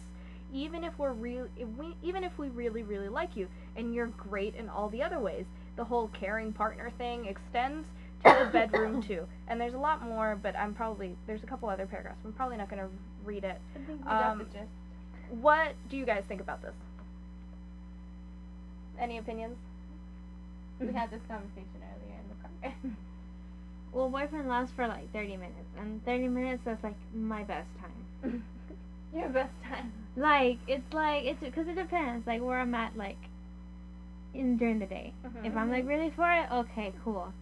S2: Even if we're real, if we, even if we really, really like you, and you're great in all the other ways, the whole caring partner thing extends to the bedroom too. And there's a lot more, but I'm probably there's a couple other paragraphs. I'm probably not gonna read it.
S3: I think we got the
S2: Um,
S3: gist.
S2: What do you guys think about this? Any opinions?
S3: We had this conversation earlier in the car.
S1: well, boyfriend lasts for like 30 minutes, and 30 minutes that's like my best time.
S3: Your best time.
S1: Like it's like it's because it depends like where I'm at like in during the day.
S2: Mhm.
S1: If I'm like really for it, okay, cool.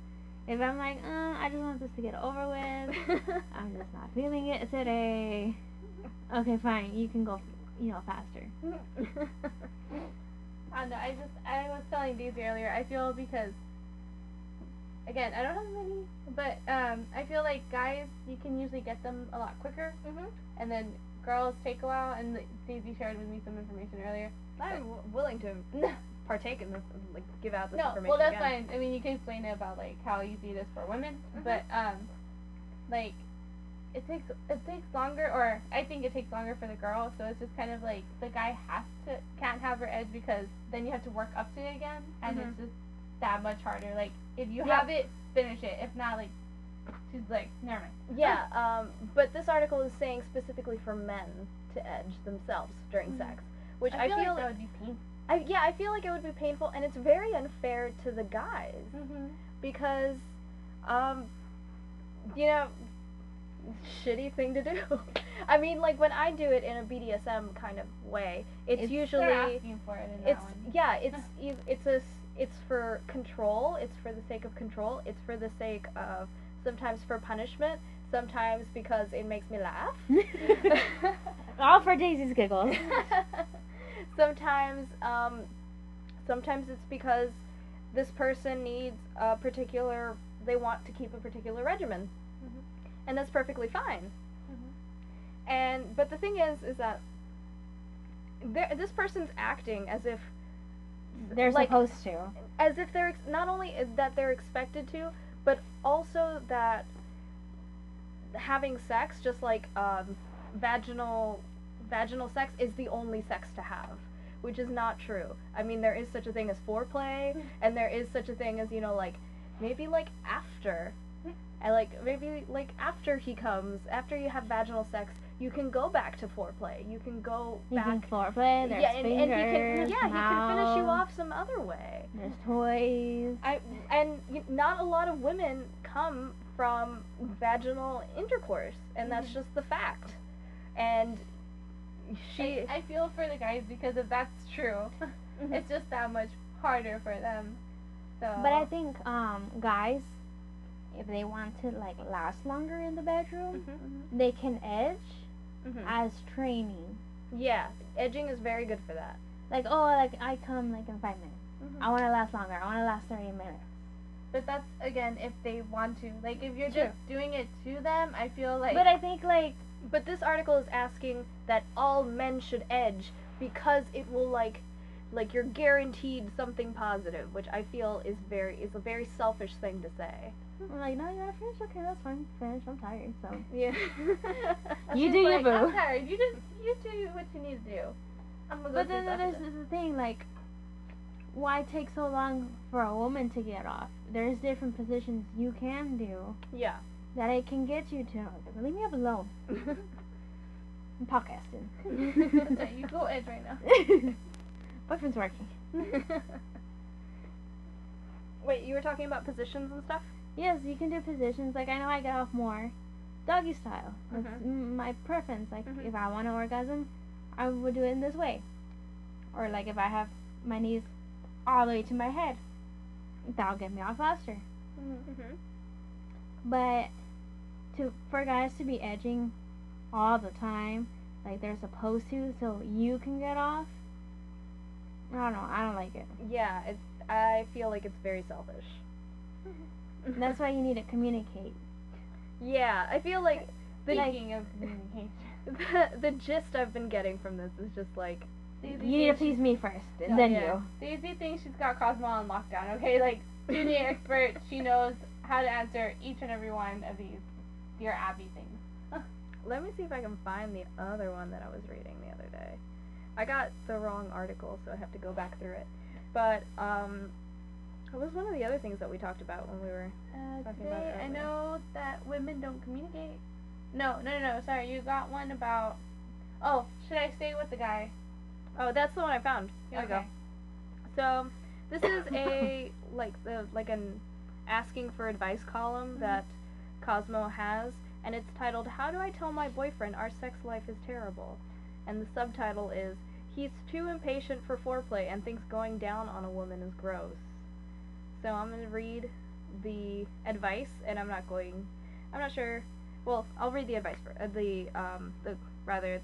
S1: If I'm like, uh, I just want this to get over with. I'm just not feeling it today. Okay, fine. You can go, you know, faster.
S3: I don't know. I just I was telling Daisy earlier. I feel because again I don't have many, but um I feel like guys you can usually get them a lot quicker,
S2: Mhm.
S3: and then girls take a while. And Daisy shared with me some information earlier.
S2: I'm w- willing to partake in this, like give out this
S3: no,
S2: information.
S3: well that's
S2: again.
S3: fine. I mean you can explain it about like how easy it is for women,
S2: Mhm.
S3: but um like it takes it takes longer, or I think it takes longer for the girl. So it's just kind of like the guy has to can't have her edge because then you have to work up to it again, and
S2: Mhm.
S3: it's just that much harder. Like if you
S2: Yeah.
S3: have it, finish it. If not, like she's like never mind.
S2: Yeah, um, but this article is saying specifically for men to edge themselves during
S3: Mhm.
S2: sex, which
S3: I
S2: I,
S3: feel,
S2: feel,
S3: like that would be painful.
S2: I, yeah, I feel like it would be painful, and it's very unfair to the guys
S3: Mm-hmm.
S2: because, um, you know, shitty thing to do. I mean, like when I do it in a BDSM kind of way, it's,
S1: It's-
S2: usually
S3: They're asking for it
S2: it's yeah it's it's a it's for control it's for the sake of control it's for the sake of sometimes for punishment sometimes because it makes me laugh
S1: All for Daisy's giggles.
S2: sometimes um sometimes it's because this person needs a particular they want to keep a particular regimen
S3: Mhm.
S2: and that's perfectly fine
S3: Mhm.
S2: and but the thing is is that this person's acting as if
S1: They're
S2: like,
S1: supposed to.
S2: as if they're ex- not only that they're expected to, but also that having sex, just like um, vaginal vaginal sex, is the only sex to have, which is not true. I mean, there is such a thing as foreplay, and there is such a thing as you know, like maybe like after, and like maybe like after he comes, after you have vaginal sex, you can go back to foreplay. You can go
S1: You can
S2: back.
S1: foreplay. There's
S2: yeah, and, and he can yeah he can finish you off some other way.
S1: There's toys.
S2: I and y- not a lot of women come from vaginal intercourse, and that's
S3: Mhm.
S2: just the fact. And she.
S3: I, I feel for the guys because if that's true, it's just that much harder for them. So.
S1: But I think um guys, if they want to like last longer in the bedroom,
S2: Mhm.
S1: they can edge
S2: Mhm.
S1: as training.
S2: Yeah, edging is very good for that.
S1: Like oh like I come like in five minutes.
S2: Mhm.
S1: I want to last longer. I want to last thirty minutes.
S3: But that's again if they want to. Like if you're
S1: True.
S3: just doing it to them, I feel like.
S1: but I think like
S2: But this article is asking that all men should edge because it will like like you're guaranteed something positive, which I feel is very is a very selfish thing to say.
S1: I'm like no you gotta finish. Okay that's fine. Finish. I'm tired. So
S2: Yeah.
S1: You
S3: She's
S1: do your
S3: like,
S1: boo.
S3: I'm tired. You just you do what you need to do. I'm gonna go
S1: But then there's
S3: this.
S1: this the thing like why take so long for a woman to get off? There's different positions you can do
S2: yeah.
S1: that it can get you to. Leave me alone. I'm podcasting.
S3: Okay, you go edge right now.
S1: Boyfriend's working.
S2: Wait, you were talking about positions and stuff?
S1: Yes, you can do positions. Like I know I get off more doggy style. That's
S2: Mhm.
S1: my preference. Like
S2: Mhm.
S1: if I want an orgasm, I would do it in this way. Or like if I have my knees all the way to my head, that'll get me off faster.
S2: Mm-hmm.
S1: But to for guys to be edging all the time, like they're supposed to, so you can get off. I don't know. I don't like it.
S2: Yeah, it's. I feel like it's very selfish.
S1: That's why you need to communicate.
S2: Yeah, I feel like the
S3: Speaking of communication,
S2: the, the gist I've been getting from this is just like
S1: You need to please me first, and then
S2: Yeah.
S3: Daisy thinks she's got Cosmo on lockdown. Okay, like she's the expert. She knows how to answer each and every one of these dear Abby things.
S2: Let me see if I can find the other one that I was reading the other day. I got the wrong article, so I have to go back through it. But um, what was one of the other things that we talked about when we were?
S3: Uh,
S2: Talking about
S3: today,
S2: it
S3: I know that women don't communicate. No, no, no, no. Sorry, you got one about. Oh, should I stay with the guy?
S2: Oh, that's the one I found. Here we go.
S3: Okay.
S2: So this is a like the like an asking for advice column that Cosmo has, and it's titled "How do I tell my boyfriend our sex life is terrible?" And the subtitle is "He's too impatient for foreplay and thinks going down on a woman is gross." So I'm gonna read the advice, and I'm not going. I'm not sure. Well, I'll read the advice first. Uh, the um the rather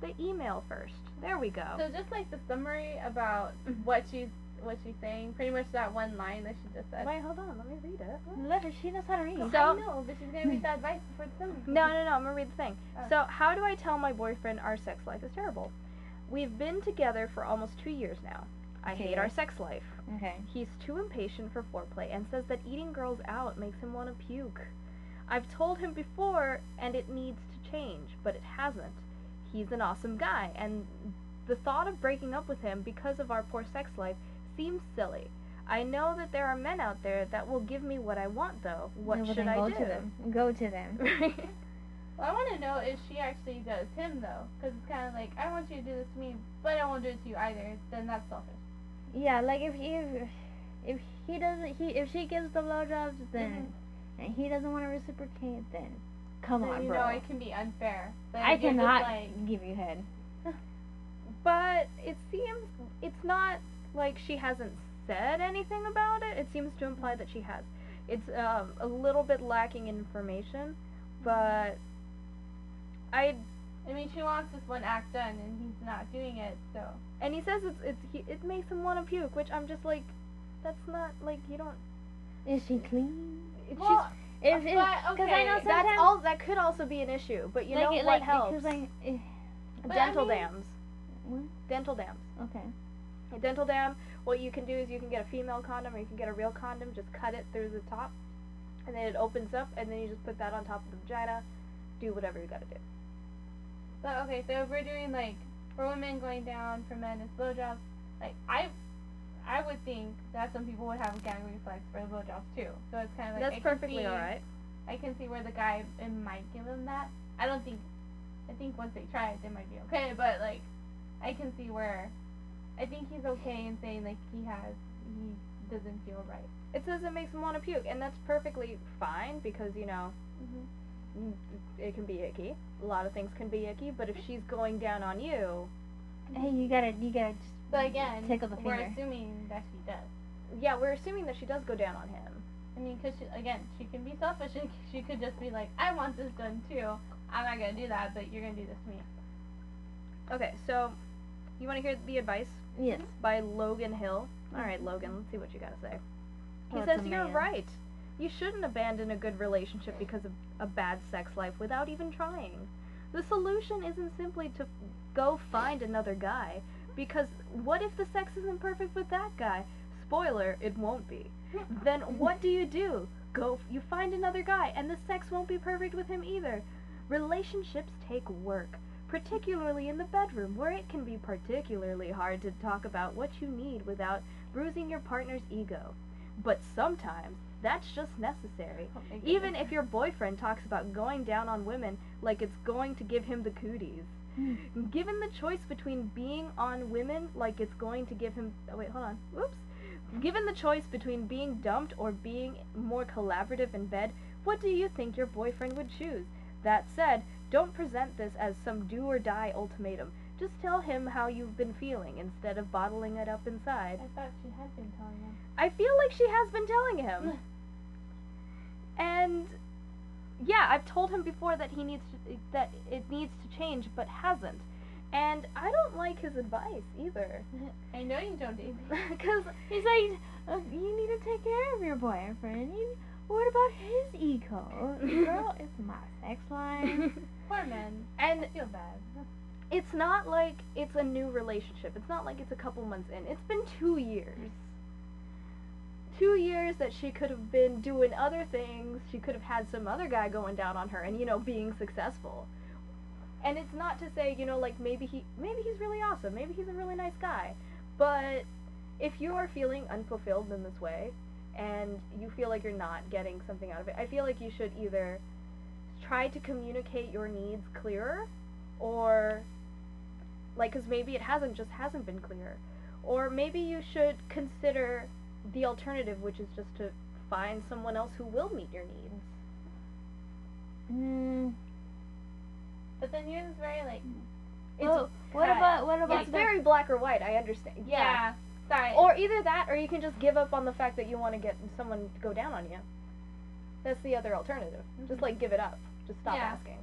S2: the email first. There we go.
S3: So just like the summary about what she's what she's saying, pretty much that one line that she just said.
S2: Wait, hold on. Let me read it.
S1: Let her. She knows how to read.
S2: So, I
S3: know, but she's gonna read the advice before the summary.
S2: No, no, no. I'm gonna read the thing.
S3: Oh.
S2: So, how do I tell my boyfriend our sex life is terrible? We've been together for almost two years now. I
S1: Two
S2: hate our sex life.
S1: Okay.
S2: He's too impatient for foreplay and says that eating girls out makes him want to puke. I've told him before, and it needs to change, but it hasn't. He's an awesome guy, and the thought of breaking up with him because of our poor sex life seems silly. I know that there are men out there that will give me what I want, though. What
S1: No,
S2: should
S1: then
S2: I
S1: go
S2: do?
S1: to them. Go to them.
S3: Well, I want to know if she actually does him though, because it's kind of like I want you to do this to me, but I won't do it to you either. Then that's selfish.
S1: Yeah, like if he if, if he doesn't he if she gives the blowjobs then and he doesn't want to reciprocate then come
S3: Then
S1: on,
S3: you
S1: bro.
S3: know it can be unfair. Then
S1: I cannot
S3: like,
S1: give you head.
S2: But it seems it's not like she hasn't said anything about it. It seems to imply that she has. It's um, a little bit lacking information, but I
S3: I mean, she wants this one act done, and he's not doing it. So
S2: and he says it's it's he, it makes him want to puke, which I'm just like, that's not like you don't.
S1: Is she clean?
S3: Well,
S1: If
S3: but,
S1: because I know sometimes
S2: that's all. That could also be an issue, but you
S1: like,
S2: know
S1: it-
S2: what
S1: like,
S2: helps?
S1: Like eh,
S3: But I
S2: dental
S3: mean-
S2: dams.
S1: what?
S2: Dental dams.
S1: Okay.
S2: A dental dam, what you can do is you can get a female condom or you can get a real condom, just cut it through the top, and then it opens up, and then you just put that on top of the vagina, do whatever you gotta do.
S3: But okay, so if we're doing like for women going down, for men it's blowjobs. Like I, I would think that some people would have a gag reflex for the blowjobs too. So it's kind of like
S2: That's
S3: I
S2: perfectly
S3: see-
S2: alright.
S3: I can see where the guy it might give them that. I don't think. I think once they try it, they might be okay. But like, I can see where. I think he's okay in saying like he has he doesn't feel right.
S2: It says it makes him want to puke, and that's perfectly fine because, you know,
S3: Mm-hmm.
S2: It can be icky. A lot of things can be icky, but if she's going down on you,
S1: Hey, you gotta, you gotta just
S3: But again,
S1: tickle the
S3: we're assuming that she does.
S2: yeah, we're assuming that she does go down on him.
S3: I mean, because again, she can be selfish. and She could just be like, I want this done too. I'm not gonna do that, but you're gonna do this to me.
S2: Okay, so you want to hear the advice
S1: Yes.
S2: by Logan Hill? All right, Logan, let's see what you got to say. He
S1: Oh,
S2: says you're right. You shouldn't abandon a good relationship because of a bad sex life without even trying. The solution isn't simply to go find another guy, because what if the sex isn't perfect with that guy? Spoiler, it won't be. Then what do you do? Go you find another guy and the sex won't be perfect with him either. Relationships take work, particularly in the bedroom where it can be particularly hard to talk about what you need without bruising your partner's ego. But sometimes that's just necessary.
S3: Oh
S2: Even if your boyfriend talks about going down on women like it's going to give him the cooties. Hmm. Given the choice between being on women like it's going to give him. Oh, wait, hold on. Whoops. Given the choice between being dumped or being more collaborative in bed, what do you think your boyfriend would choose? That said, don't present this as some do or die ultimatum. Just tell him how you've been feeling instead of bottling it up inside.
S3: I thought she had been telling him.
S2: I feel like she has been telling him. and yeah, I've told him before that he needs to, that it needs to change, but hasn't. And I don't like his advice either,
S3: I know you don't, Daisy.
S2: because
S1: He's like, uh, you need to take care of your boyfriend. You, what about his ego? Girl, it's my sex life.
S3: Poor man.
S2: and
S3: I feel bad.
S2: it's not like it's a new relationship. It's not like it's a couple months in. It's been two years. Two years that she could have been doing other things. She could have had some other guy going down on her and, you know, being successful. And it's not to say, you know, like maybe he maybe he's really awesome. Maybe he's a really nice guy. But if you are feeling unfulfilled in this way and you feel like you're not getting something out of it, I feel like you should either try to communicate your needs clearer or like because maybe it hasn't just hasn't been clear. Or maybe you should consider the alternative which is just to find someone else who will meet your needs.
S1: Mm,
S3: But then yours is very like,
S2: it's,
S1: well, what about what about
S2: it's
S1: the
S2: very black or white i understand.
S3: Yeah. Sorry.
S2: or either that or you can just give up on the fact that you want to get someone to go down on you that's the other alternative just
S3: Mhm.
S2: like give it up just stop
S3: Yeah.
S2: asking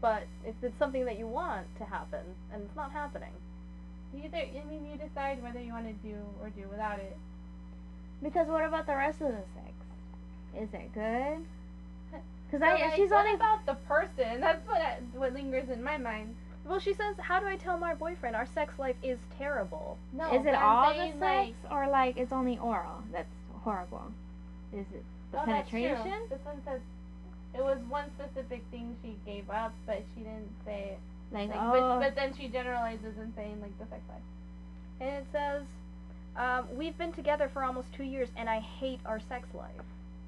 S2: but if it's something that you want to happen and it's not happening
S3: You either, I mean, you decide whether you want to do or do without it.
S1: because what about the rest of the sex? Is it good? Because
S3: So,
S1: I
S3: like,
S1: she's
S3: what
S1: only
S3: about the person. That's what I, what lingers in my mind.
S2: Well she says how do i tell my boyfriend our sex life is terrible
S3: No,
S1: is it
S3: but I'm
S1: all the sex
S3: like,
S1: or like it's only oral? That's horrible. Is it the
S3: oh,
S1: penetration?
S3: This one says it was one specific thing she gave up, but she didn't say it.
S1: Like,
S3: Like,
S1: oh,
S3: but, but then she generalizes and saying like the sex life.
S2: And it says, um, we've been together for almost two years and I hate our sex life.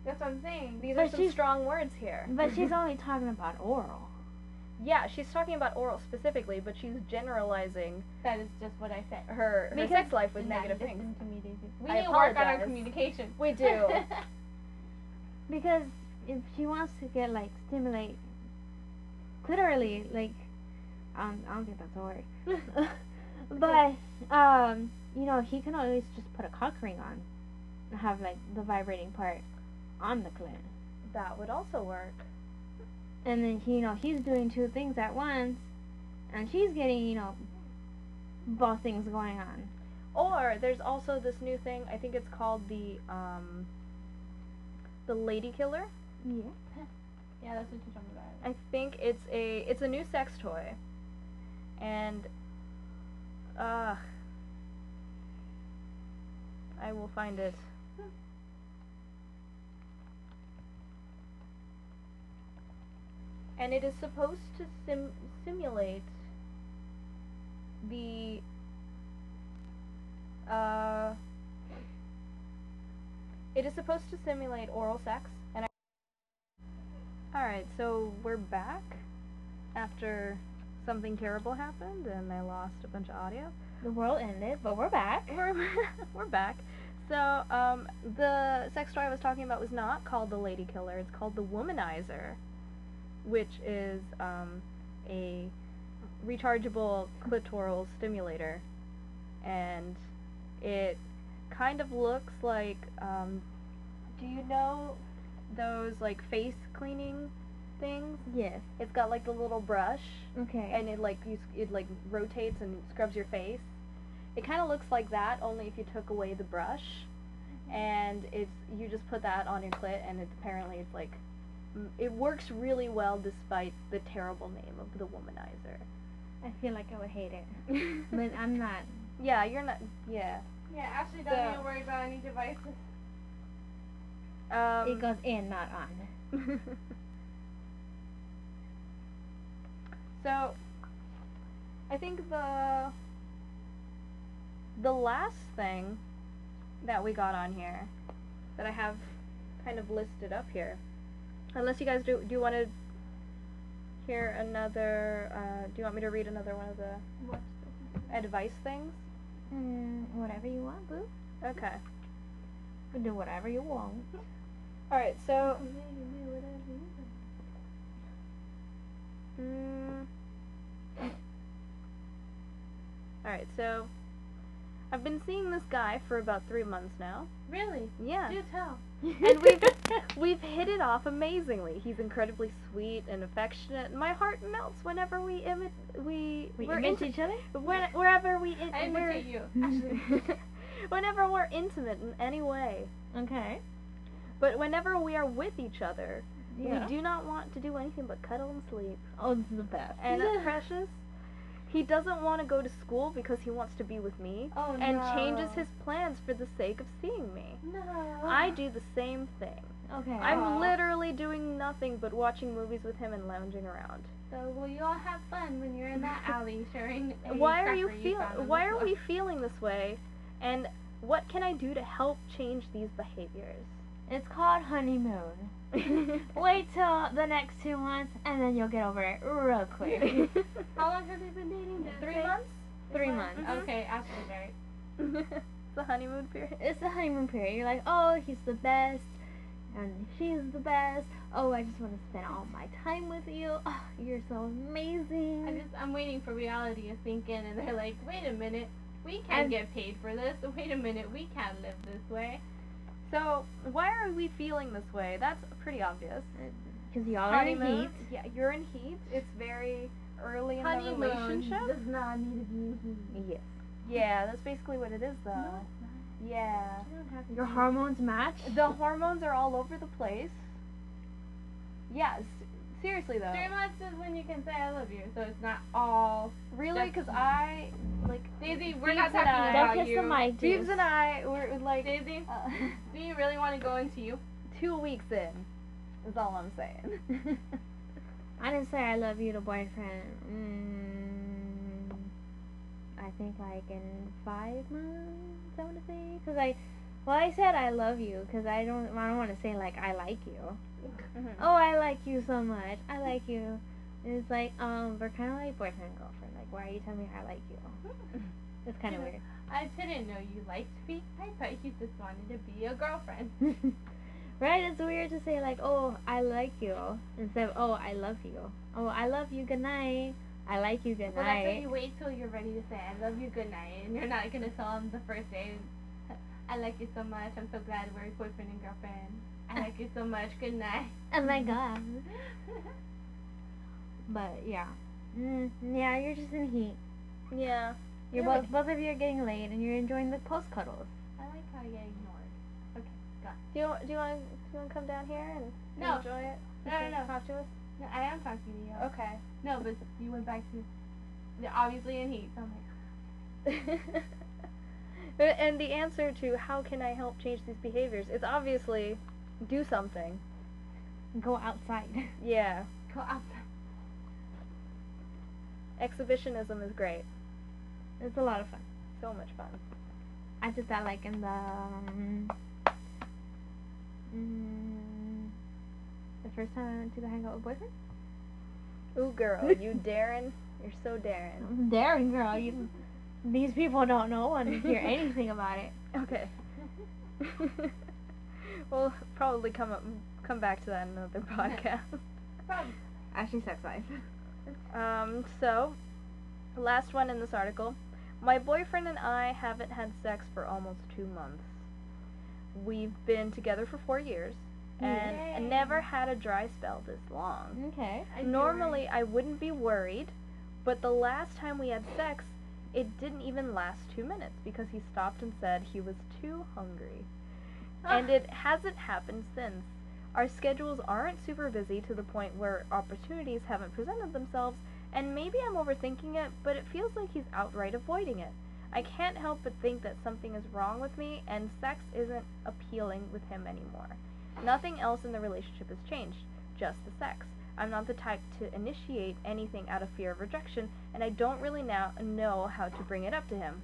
S3: That's what I'm saying.
S2: These
S1: But
S2: are some strong words here.
S1: but she's only talking about oral.
S2: Yeah, she's talking about oral specifically, but she's generalizing
S3: That is just what I said.
S2: her, her sex life with negative things.
S3: listening to me, Daisy. We
S2: I
S3: need to work on our communication.
S2: We do.
S1: Because if she wants to get like stimulate clitorally, like I don't, I don't think that's a word. but um, you know, he can always just put a cock ring on and have like the vibrating part on the clit.
S2: that would also work.
S1: And then he, you know, he's doing two things at once and she's getting, you know, both things going on.
S2: Or there's also this new thing. I think it's called the um, the lady killer.
S1: Yeah.
S3: yeah, that's what you're talking about.
S2: I think it's a it's a new sex toy, and uh, I will find it. And it is supposed to sim- simulate the uh, it is supposed to simulate oral sex, and I Alright, so we're back after something terrible happened and I lost a bunch of audio.
S1: The world ended, but we're back.
S2: We're, we're back. So, um, the sex toy I was talking about was not called the Lady Killer, it's called the Womanizer. Which is um, a rechargeable clitoral stimulator, and it kind of looks like. Um, do you know those like face cleaning things?
S1: Yes.
S2: It's got like the little brush,
S1: Okay.
S2: and it like you, it like rotates and scrubs your face. It kind of looks like that, only if you took away the brush, and it's you just put that on your clit, and it's apparently it's like it works really well despite the terrible name of the womanizer.
S1: I feel like I would hate it, but I'm not.
S2: yeah, you're not. Yeah.
S3: Yeah, Ashley don't
S2: So-
S3: need to worry about any devices.
S2: Um,
S1: it goes in, not on.
S2: so, I think the the last thing that we got on here that I have kind of listed up here, unless you guys do do you want to hear another? Uh, do you want me to read another one of the
S3: What?
S2: advice things?
S1: Mm, whatever you want, boo.
S2: Okay.
S1: You can do whatever you want.
S2: All right. So. Mm. Alright, so I've been seeing this guy for about three months now.
S3: Really?
S2: Yeah.
S3: Do tell.
S2: And we've we've hit it off amazingly. He's incredibly sweet and affectionate. My heart melts whenever we imi- we
S1: we
S2: we're
S1: image each other.
S2: when, wherever we in-
S3: I imitate you. Ashley.
S2: whenever we're intimate in any way.
S1: Okay.
S2: But whenever we are with each other,
S1: Yeah.
S2: we do not want to do anything but cuddle and sleep.
S1: Oh, this is the best.
S2: And it's Precious, he doesn't want to go to school because he wants to be with me
S3: Oh
S2: and
S3: no.
S2: changes his plans for the sake of seeing me.
S3: No.
S2: I do the same thing.
S1: okay.
S2: I'm literally doing nothing but watching movies with him and lounging around.
S3: So will you all have fun when you're in that alley sharing? a
S2: Why are you
S3: cracker
S2: feel why are we feeling this way? And what can I do to help change these behaviors?
S1: It's called honeymoon. Wait till the next two months, and then you'll get over it real quick.
S3: How long have you been dating? Did it
S2: Three
S3: say?
S2: months?
S1: Three months. Mm-hmm.
S3: Okay, Ashley, right.
S2: It's the honeymoon period.
S1: It's the honeymoon period. You're like, oh, he's the best, and she's the best. Oh, I just want to spend all my time with you. Oh, you're so amazing.
S3: I just I'm waiting for reality to sink in, and they're like, wait a minute, we can't
S1: And-
S3: get paid for this. Wait a minute, we can't live this way.
S2: So why are we feeling this way? That's pretty obvious.
S1: Because y'all are in heat.
S2: Yeah, you're in heat. It's very early in the
S3: Honeymoon
S2: relationship.
S3: does not need to be heat.
S1: Yes.
S2: Yeah, that's basically what it is, though.
S3: No, it's not.
S2: Yeah.
S3: You don't have to
S1: Your
S3: be-
S1: hormones match.
S2: The hormones are all over the place. Yeah, s- seriously though.
S3: Three months is when you can say I love you, so it's not all.
S2: Really, because I like
S3: Daisy, we're
S2: Beebs
S3: not
S2: and
S3: talking
S2: I-
S3: about
S1: Don't kiss
S3: you.
S1: the mic,
S2: Beebs
S1: Juice.
S2: and I were like
S3: Daisy,
S2: uh,
S3: do you really want to go into you?
S2: two weeks in. Is all I'm saying.
S1: I didn't say I love you to boyfriend. Mm, I think like in five months. I want to say because I, well, I said I love you because I don't. I don't want to say like I like you.
S2: Mhm.
S1: Oh, I like you so much. I like you. And it's like um, we're kind of like boyfriend and girlfriend. Like, why are you telling me I like you? It's kind of weird.
S3: I didn't know you liked me. I thought you just wanted to be a girlfriend.
S1: right? It's weird to say like, oh, I like you instead of oh, I love you. Oh, I love you. Good night. I like you. Good night.
S3: Well, that's why you wait till you're ready to say I love you, good night, and you're not gonna tell them the first day. I like you so much. I'm so glad we're boyfriend and girlfriend. I like you so much. Good night.
S1: Oh my god. But yeah. Mm, yeah, you're just in heat.
S2: yeah.
S1: You're
S2: Yeah,
S1: both both of you are getting laid and you're enjoying the post cuddles.
S3: I like how you get ignored.
S2: Do you do you want do you want to come down here and
S3: No.
S2: enjoy it?
S3: No, no, no.
S2: Talk to us.
S3: No, I am talking to you.
S2: Okay.
S3: No, but you went back to. They're obviously in heat. So I'm like,
S2: and the answer to how can I help change these behaviors is obviously do something.
S1: Go outside.
S2: Yeah.
S3: go outside.
S2: Exhibitionism is great.
S1: it's a lot of fun.
S2: So much fun.
S1: I did that like in the um, mm, the first time I went to the hangout with boyfriend.
S2: Ooh, girl, you daring. You're so daring.
S1: Daring girl. You, these people don't know and hear anything about it.
S2: Okay. We'll probably come up, come back to that in another podcast.
S3: Probably.
S1: Ashley sex life.
S2: Um, so, last one in this article. My boyfriend and I haven't had sex for almost two months. We've been together for four years and
S3: Yay.
S2: never had a dry spell this long.
S1: Okay.
S3: I'd
S2: Normally, I wouldn't be worried, but the last time we had sex, it didn't even last two minutes because he stopped and said he was too hungry. And it hasn't happened since. Our schedules aren't super busy to the point where opportunities haven't presented themselves, and maybe I'm overthinking it, but it feels like he's outright avoiding it. I can't help but think that something is wrong with me, and sex isn't appealing with him anymore. Nothing else in the relationship has changed, just the sex. I'm not the type to initiate anything out of fear of rejection, and I don't really now know how to bring it up to him.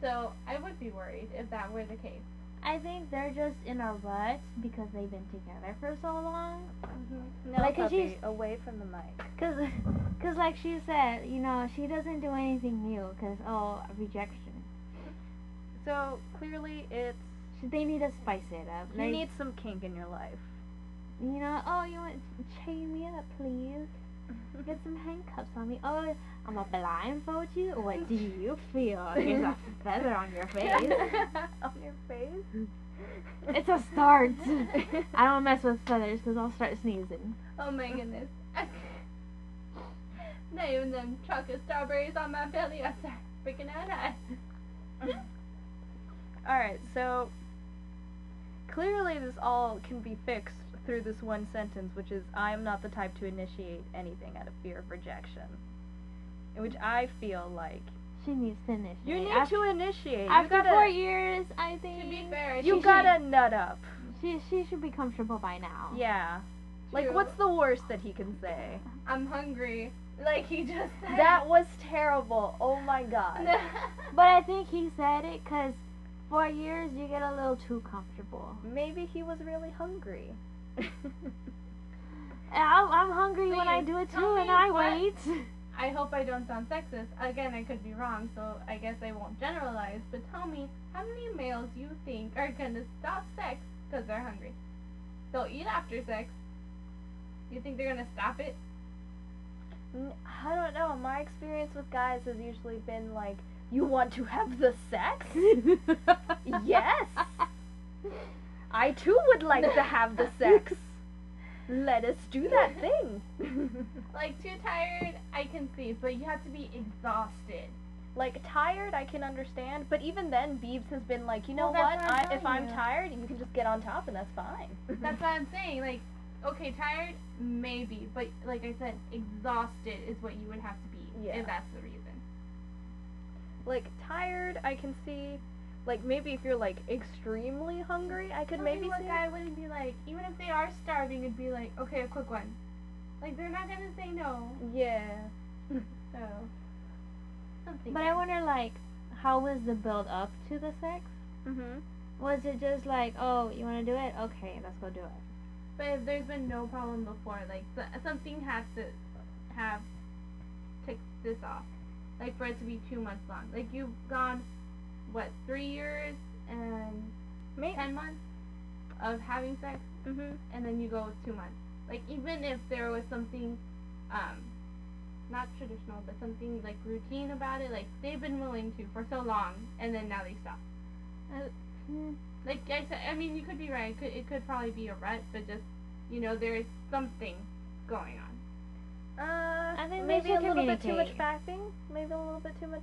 S3: So I would be worried if that were the case.
S1: I think they're just in a rut because they've been together for so long.
S3: Mm-hmm.
S2: No,
S1: Like, 'cause
S2: puppy,
S1: she's-
S2: away from the mic.
S1: Cause, cause like she said, you know, she doesn't do anything new. Cause oh, rejection.
S2: So clearly, it's
S1: they need to spice it up.
S2: you
S1: Like,
S2: need some kink in your life.
S1: you know, oh, you want to chain me up, please? Get some handcuffs on me. Oh, I'm gonna blindfold you. What do you feel? There's a feather on your face.
S2: on your face.
S1: It's a start. I don't mess with feathers because I'll start sneezing.
S3: Oh my goodness. Not even them chocolate strawberries on my belly. I start freaking out.
S2: All right, so clearly this all can be fixed through this one sentence, which is I am not the type to initiate anything out of fear of rejection. In which I feel like
S1: She needs to initiate.
S2: you need
S1: after,
S2: to initiate. You
S1: after
S2: gotta,
S1: four years, I think.
S3: To be fair,
S2: you
S1: she
S2: gotta nut up.
S1: She she should be comfortable by now.
S2: Yeah. Like, what's the worst that he can say?
S3: I'm hungry. Like he just said.
S2: That was terrible. Oh my god.
S1: But I think he said it because four years you get a little too comfortable.
S2: Maybe he was really hungry.
S1: I'm, I'm hungry when I do it too, and I wait.
S3: I hope I don't sound sexist. Again, I could be wrong, so I guess I won't generalize. But tell me, how many males you think are gonna stop sex because they're hungry? They'll eat after sex. You think they're gonna stop it?
S2: I don't know. My experience with guys has usually been like, you want to have the sex? yes. I too would like to have the sex. Let us do that thing.
S3: Like too tired, I can see, but you have to be exhausted.
S2: like tired, I can understand, but even then, Beebs has been like, you know
S3: Well,
S2: what?
S3: I'm
S2: I, if I'm
S3: you.
S2: tired, you can just get on top, and that's fine.
S3: That's what I'm saying. Like, okay, tired, maybe, but like I said, exhausted is what you would have to be
S2: Yeah.
S3: if that's the reason.
S2: like tired, I can see. Like maybe if you're like extremely hungry, I could
S3: Tell
S2: maybe
S3: me what
S2: see.
S3: guy wouldn't be like, even if they are starving, it'd be like, okay, a quick one. Like they're not gonna say no.
S2: Yeah.
S3: So. Something.
S1: but I wonder, like, how was the build up to the sex?
S2: Mhm.
S1: Was it just like, oh, you want to do it? Okay, let's go do it.
S3: But if there's been no problem before, like so, something has to have ticked this off, like for it to be two months long. Like you've gone, what, three years and
S2: Maybe.
S3: ten months of having sex,
S2: Mhm.
S3: and then you go two months. Like even if there was something, um, not traditional, but something like routine about it, like they've been willing to for so long, and then now they stop.
S1: Uh, hmm.
S3: Like I said, I mean, you could be right. It could, it could probably be a rut, but just you know, there is something going on.
S2: Uh,
S1: I think
S2: maybe a little bit too much
S1: communicate.
S2: backing. Maybe a little bit too much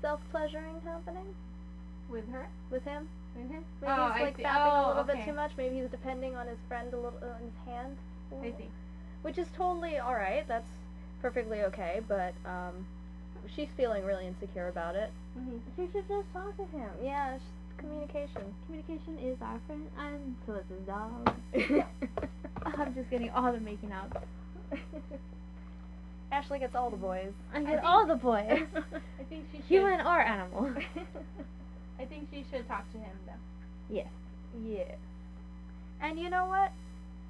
S2: self-pleasuring happening
S3: With her,
S2: with him.
S3: with him.
S2: Maybe
S3: oh,
S2: he's like fapping
S3: oh,
S2: a little
S3: okay.
S2: bit too much. Maybe he's depending on his friend a little, uh, on his hand.
S3: I see.
S2: Which is totally all right. That's perfectly okay. But um, she's feeling really insecure about it.
S3: hmm
S1: You should just talk to him.
S2: Yeah, communication.
S1: Communication is our friend, and so is his dog. I'm just getting all the making out.
S2: Ashley gets all the mm. boys.
S1: I
S3: I
S1: get
S3: think-
S1: all the boys,
S3: I think she should.
S1: human or animal.
S3: I think she should talk to him though.
S1: Yes.
S2: yeah. And you know what?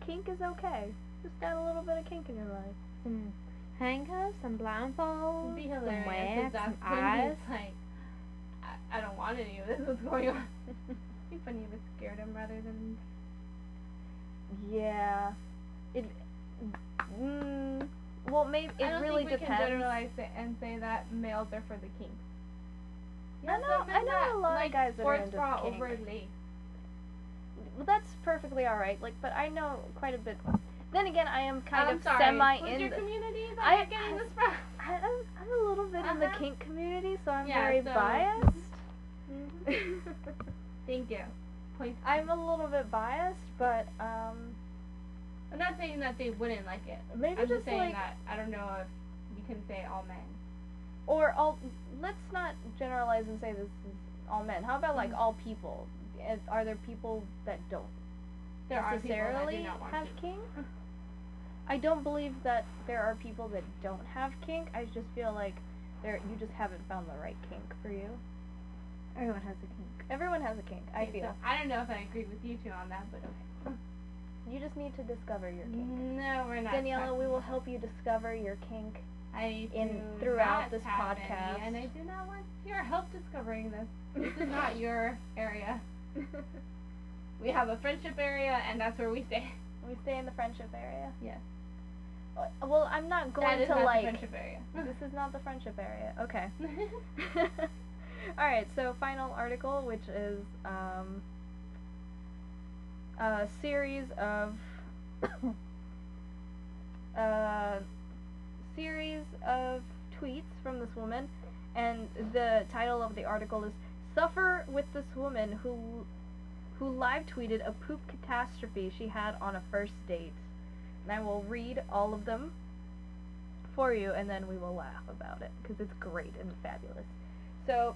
S2: Kink is okay. Just got a little bit of kink in your life. Hmm.
S1: Some handcuffs, some blindfolds,
S3: be hilarious if that's
S1: some eyes.
S3: like, I, I don't want any of this. What's going on? Be funny if it scared him rather than.
S2: Yeah. Mm, maybe it
S3: I
S2: it
S3: don't
S2: really
S3: think we
S2: depends.
S3: can generalize it and say that males are for the kinks.
S2: I know- I know
S3: that
S2: a lot of
S3: like
S2: guys that are into
S3: bra
S2: kink.
S3: overly.
S2: Well, that's perfectly all right. Like, but I know quite a bit. Then again, I am kind
S3: I'm
S2: of
S3: sorry.
S2: semi
S3: Who's
S2: in.
S3: your
S2: the-
S3: community that
S2: I-
S3: you're getting this from?
S2: I, I'm, I'm a little bit in the
S3: Uh-huh.
S2: kink community, so I'm
S3: Yeah,
S2: very
S3: so-
S2: biased.
S3: Thank you. Point.
S2: I'm a little bit biased, but um,
S3: I'm not saying that they wouldn't like it.
S2: maybe
S3: I'm
S2: just
S3: just saying
S2: like,
S3: that I don't know if you can say all men.
S2: or all. Let's not generalize and say this is all men. How about like
S3: Mhm.
S2: all people? Are there people that don't
S3: There are that
S2: necessarily have
S3: to.
S2: kink? I don't believe that there are people that don't have kink. I just feel like there you just haven't found the right kink for you.
S1: Everyone has a kink.
S2: Everyone has a kink. I feel.
S3: so I don't know if I agree with you two on that, but okay.
S2: You just need to discover your kink.
S3: No, we're not.
S2: Daniela, we will help you discover your kink.
S3: I
S2: in- throughout this
S3: have any,
S2: podcast.
S3: and I do not want your help discovering this. This is not your area. We have a friendship area, and that's where we stay.
S2: We stay in the friendship area.
S3: Yes.
S2: Uh, Well, I'm not going
S3: that is
S2: to
S3: not
S2: like.
S3: the friendship area.
S2: This is not the friendship area. Okay. All right. So final article, which is um, a series of a series of tweets from this woman, and the title of the article is "Suffer with this woman who who live tweeted a poop catastrophe she had on a first date." And I will read all of them for you, and then we will laugh about it because it's great and fabulous. So,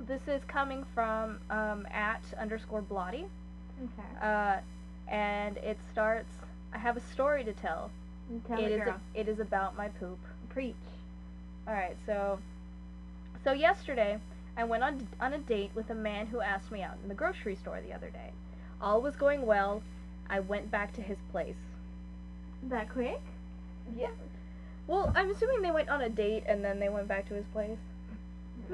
S2: this is coming from um, at underscore blotty,
S1: Okay.
S2: uh, and it starts. I have a story to tell.
S1: Tell
S2: It is
S1: girl.
S2: a, it is about my poop.
S1: Preach.
S2: All right, so so yesterday I went on on a date with a man who asked me out in the grocery store the other day. All was going well. I went back to his place.
S1: That quick?
S2: Yeah. Well, I'm assuming they went on a date and then they went back to his place.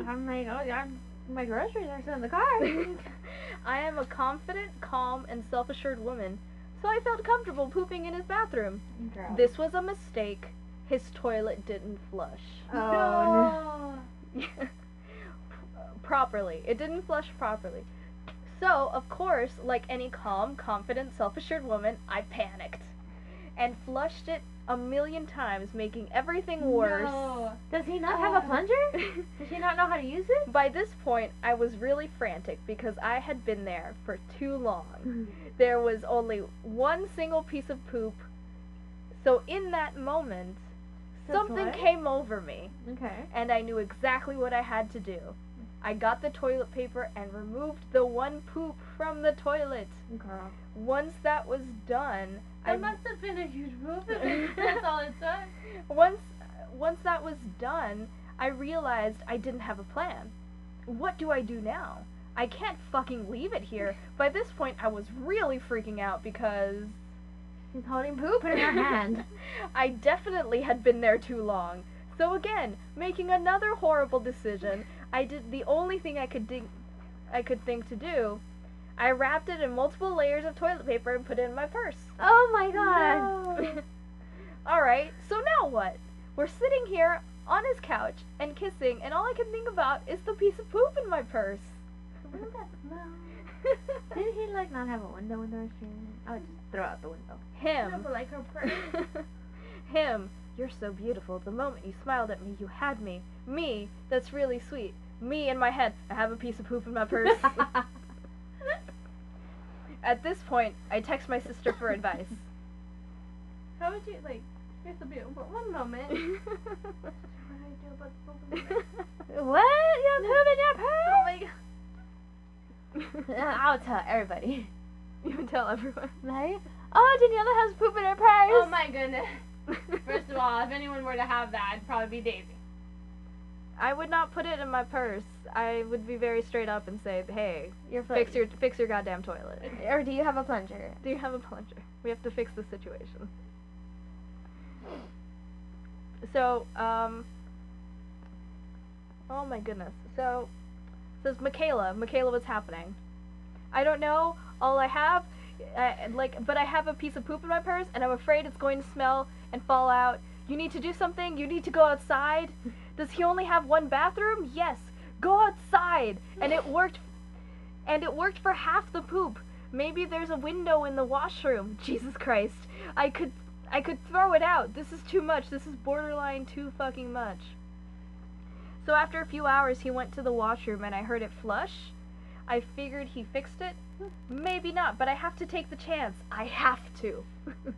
S1: I'm like, oh, yeah, my groceries are still in the car.
S2: I am a confident, calm, and self-assured woman, so I felt comfortable pooping in his bathroom.
S1: Girl.
S2: This was a mistake. His toilet didn't flush.
S1: Oh,
S3: no.
S2: properly. It didn't flush properly. So, of course, like any calm, confident, self assured woman, I panicked and flushed it a million times, making everything worse.
S3: No.
S1: Does he not oh. have a
S3: Oh.
S1: plunger? Does he not know how to use it?
S2: By this point, I was really frantic because I had been there for too long. There was only one single piece of poop. So, in that moment, something
S1: what?
S2: came over me.
S1: Okay.
S2: and I knew exactly what I had to do. I got the toilet paper and removed the one poop from the toilet.
S1: Girl.
S2: Once that was done, I
S3: um, must have been a huge move. That's all it took.
S2: once once that was done, I realized I didn't have a plan. What do I do now? I can't fucking leave it here. By this point, I was really freaking out because
S1: She's holding poop in her hand.
S2: I definitely had been there too long. So again, making another horrible decision, I did the only thing I could think I could think to do. I wrapped it in multiple layers of toilet paper and put it in my purse.
S1: Oh my god.
S2: all right, so now what? We're sitting here on his couch and kissing, and all I can think about is the piece of poop in my purse.
S1: Wouldn't that smell? Did he like not have a window in the restroom? I would just throw out the window.
S3: No,
S2: Him.
S3: but like her purse.
S2: Him. You're so beautiful. The moment you smiled at me, you had me. Me. That's really sweet. Me in my head. I have a piece of poop in my purse. At this point, I text my sister for advice.
S3: How would you like? Here's the beautiful. One moment. what do I do about the poop in the purse?
S1: what? You have poop in your
S3: Oh
S1: purse?
S3: my god.
S1: I'll tell everybody.
S2: you would tell everyone.
S1: Right? oh, Daniela has poop in her purse.
S3: Oh my goodness. First of all, if anyone were to have that, it'd probably be Daisy.
S2: I would not put it in my purse. I would be very straight up and say, "Hey,
S1: Your foot.
S2: fix your fix your goddamn toilet.
S1: Or do you have a plunger?
S2: Do you have a plunger? We have to fix the situation." So, um, oh my goodness. So, says Michaela. Michaela, what's happening? I don't know. All I have, uh, like, but I have a piece of poop in my purse, and I'm afraid it's going to smell and fall out. You need to do something? You need to go outside? Does he only have one bathroom? Yes. Go outside. And it worked and it worked for half the poop. Maybe there's a window in the washroom. Jesus Christ. I could I could throw it out. This is too much. This is borderline too fucking much. So after a few hours he went to the washroom and I heard it flush. I figured he fixed it. Maybe not, but I have to take the chance. I have to.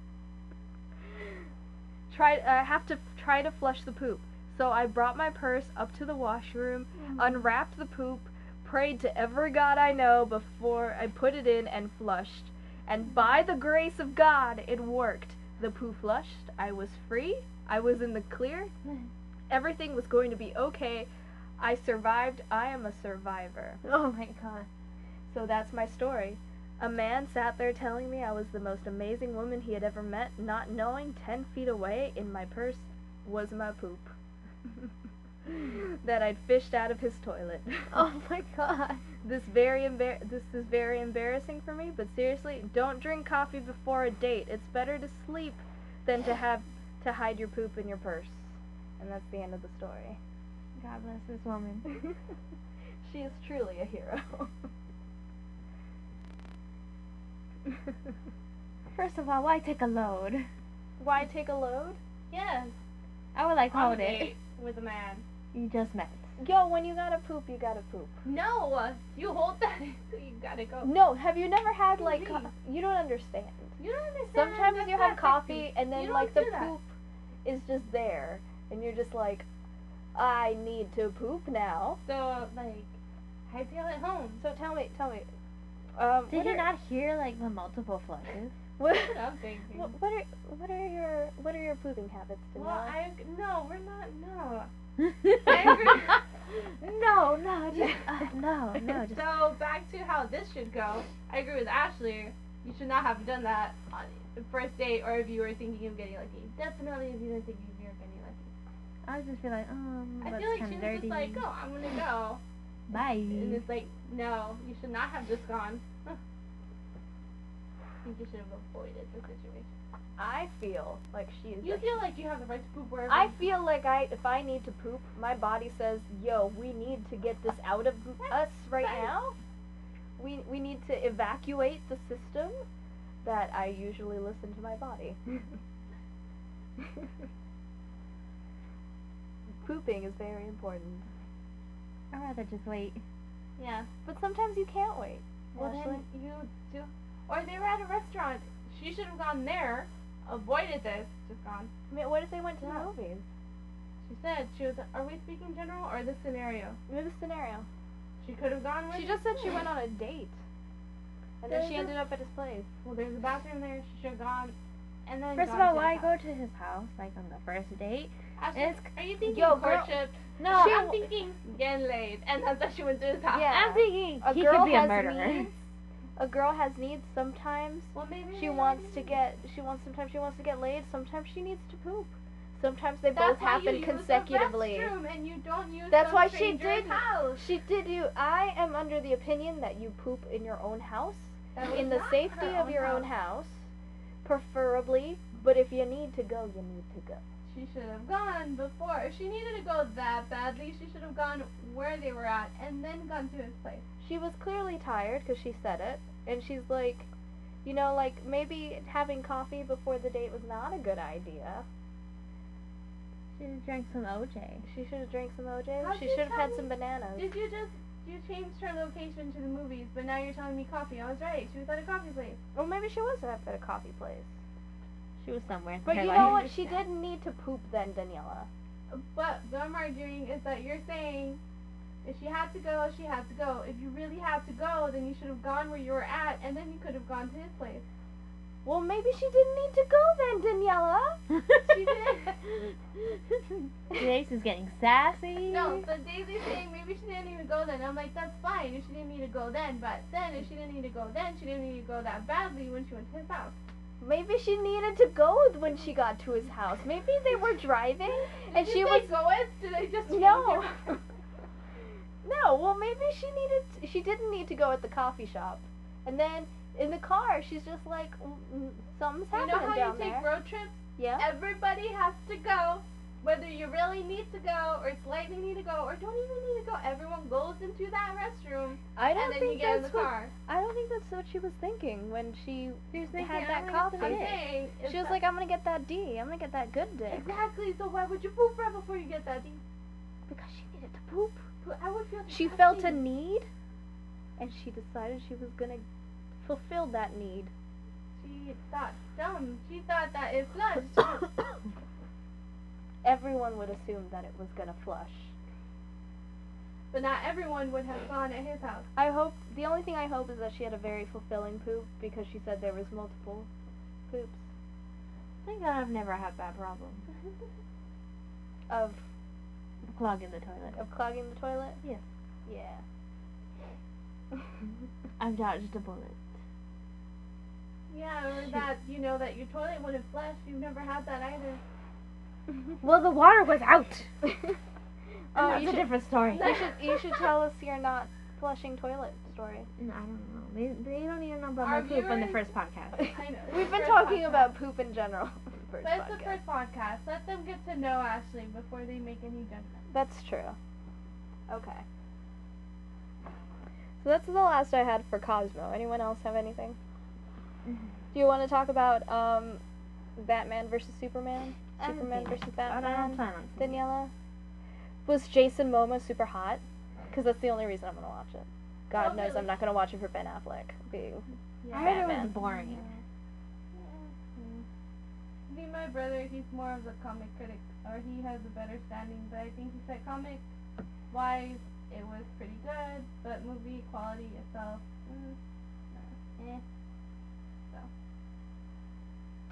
S2: try I have to try to flush the poop. So I brought my purse up to the washroom, mm. unwrapped the poop, prayed to every god I know before I put it in and flushed. And by the grace of God, it worked. The poo flushed. I was free. I was in the clear. Mm. Everything was going to be okay. I survived. I am a survivor.
S1: Oh my god.
S2: So that's my story. A man sat there telling me I was the most amazing woman he had ever met, not knowing 10 feet away in my purse was my poop. that I'd fished out of his toilet.
S1: Oh my god.
S2: This very embar- this is very embarrassing for me, but seriously, don't drink coffee before a date. It's better to sleep than to have to hide your poop in your purse. And that's the end of the story.
S1: God bless this woman.
S2: she is truly a hero.
S1: First of all, why take a load?
S2: Why take a load?
S3: Yes.
S1: I would like hold it.
S3: With a man.
S1: You just met.
S2: Yo, when you gotta poop, you gotta poop.
S3: No, you hold that you gotta go.
S2: No, have you never had like co- you don't understand.
S3: You don't understand.
S2: Sometimes you have coffee
S3: sexy.
S2: and then like the poop is just there and you're just like I need to poop now.
S3: So like, I feel at home?
S2: So tell me, tell me. Um
S1: Did you
S2: are,
S1: not hear like the multiple flushes?
S2: What,
S3: what I'm thinking.
S2: what what are what are your what are your pooping habits,
S3: well, I no, we're not. No.
S1: no, no, just uh, no, no, just
S3: So back to how this should go. I agree with Ashley. You should not have done that on the first date, or if you were thinking of getting lucky. Definitely, if you were thinking of getting lucky.
S1: I would just be like, um,
S3: I feel like she was
S1: dirty.
S3: just like, "Oh, I'm gonna go,"
S1: Bye.
S3: and it's like, "No, you should not have just gone." I think you should have avoided the situation.
S2: I feel like she is
S3: You
S2: like-
S3: feel like you have the right to poop wherever.
S2: I feel like I if I need to poop, my body says, "Yo, we need to get this out of us right
S3: Right.
S2: now. We we need to evacuate the system." That I usually listen to my body. Pooping is very important,
S1: I'd rather just wait.
S3: Yeah.
S2: but sometimes you can't wait.
S3: Well,
S2: Ashley?
S3: then you do. Or they were at a restaurant. She should have gone there, avoided this, just gone.
S2: I mean, what if they went to
S3: Yeah.
S2: the movies?
S3: She said she was. Are we speaking general or the scenario?
S2: Maybe the scenario.
S3: She could have gone with.
S2: She just said she went on a date, and then she ended up at his place.
S3: Well, there's a bathroom there. She should have gone. And then.
S1: First of all, why
S3: his
S1: go to his house like on the first date?
S3: Ashley,
S1: it's-
S3: are you thinking
S2: Yo, girl-
S3: courtship?
S1: No,
S2: She-
S3: I'm thinking getting laid, and that's why she went to his house.
S2: Yeah.
S1: I'm thinking
S2: A
S1: he
S2: girl
S1: could be a
S2: has
S1: murderer.
S2: A girl has needs sometimes.
S3: Well,
S2: She wants to get. She wants. Sometimes she wants to get laid. Sometimes she needs to poop. Sometimes they
S3: That's
S2: both happen consecutively.
S3: The and you don't use
S2: That's why she did-
S3: House.
S2: She did you. I am under the opinion that you poop in your own house, in the safety of your own house, preferably. But if you need to go, you need to go.
S3: She should have gone before. If she needed to go that badly, she should have gone where they were at and then gone to his place.
S2: She was clearly tired because she said it, and she's like, you know, like maybe having coffee before the date was not a good idea.
S1: She just drank some OJ.
S2: She should have drank some OJ.
S3: How'd
S2: She should have had
S3: me-
S2: some bananas.
S3: Did you just you changed her location to the movies, but now you're telling me coffee? I was right. She was at a coffee place.
S2: Or maybe she was at a coffee place.
S1: She was somewhere.
S2: But you know what? She didn't need to poop then, Daniela.
S3: But what I'm arguing is that you're saying if she had to go, she had to go. If you really had to go, then you should have gone where you were at, and then you could have gone to his place.
S2: Well, maybe she didn't need to go then, Daniela.
S3: She did.
S1: Is getting sassy.
S3: No, but Daisy's saying maybe she didn't need to go then. I'm like, that's fine if she didn't need to go then, but then if she didn't need to go then, she didn't need to go that badly when she went to his house.
S2: Maybe she needed to go when she got to his house. Maybe they were driving and
S3: Did
S2: she
S3: they
S2: was
S3: go with? Did they just
S2: No. No, well maybe she needed she didn't need to go at the coffee shop. And then in the car she's just like "Mm, mm, something's
S3: You
S2: happening
S3: know how
S2: down
S3: you take
S2: there.
S3: road trips
S2: Yeah.
S3: Everybody has to go. Whether you really need to go or slightly need to go or don't even need to go, everyone goes into that restroom
S2: I don't
S3: and then
S2: think
S3: you get in the
S2: that's what
S3: car.
S2: I don't think that's what she was thinking when she
S1: She was thinking,
S2: had that coffee.
S3: saying
S2: she was like, I'm gonna get that D. I'm gonna get that good dick.
S3: exactly. So why would you poop right before you get that D?
S2: Because she needed to poop.
S3: But I would feel.
S2: She felt a need, and she decided she was gonna fulfill that need.
S3: She thought dumb. She thought that it flushed.
S2: Everyone would assume that it was gonna flush.
S3: but not everyone would have gone at his house.
S2: I hope the only thing I hope is that she had a very fulfilling poop because she said there was multiple poops
S1: Thank God I've never had that problem.
S2: of
S1: Clogging the toilet.
S2: of clogging the toilet.
S1: Yes.
S2: Yeah.
S1: I've dodged a bullet.
S3: Yeah, or that you know that your toilet wouldn't flush. You've never had that either.
S1: Well, the water was out.
S2: oh,
S1: That's a
S2: should,
S1: different story.
S2: you should you should tell us your not flushing toilet story.
S1: No, I don't know. They, they don't even know about
S3: Our
S1: my poop on the first podcast.
S3: I know.
S2: We've been talking
S3: podcast.
S2: about poop in general. First
S3: But it's the first podcast. Let them get to know Ashley before they make any judgment.
S2: That's true. Okay. So that's the last I had for Cosmo. Anyone else have anything? Do you want to talk about um, Batman versus Superman? Superman
S1: seen it.
S2: versus
S1: I don't
S2: Batman?
S1: plan on seeing it.
S2: Daniela? Was Jason Momoa super hot? Because that's the only reason I'm gonna watch it. God
S3: Oh,
S2: knows
S3: really?
S2: I'm not gonna watch it for Ben Affleck being.
S1: I heard it was boring.
S3: My brother, he's more of the comic critic, or he has a better standing. But I think he said comic wise, it was pretty good, but movie quality itself, mm, nah, eh.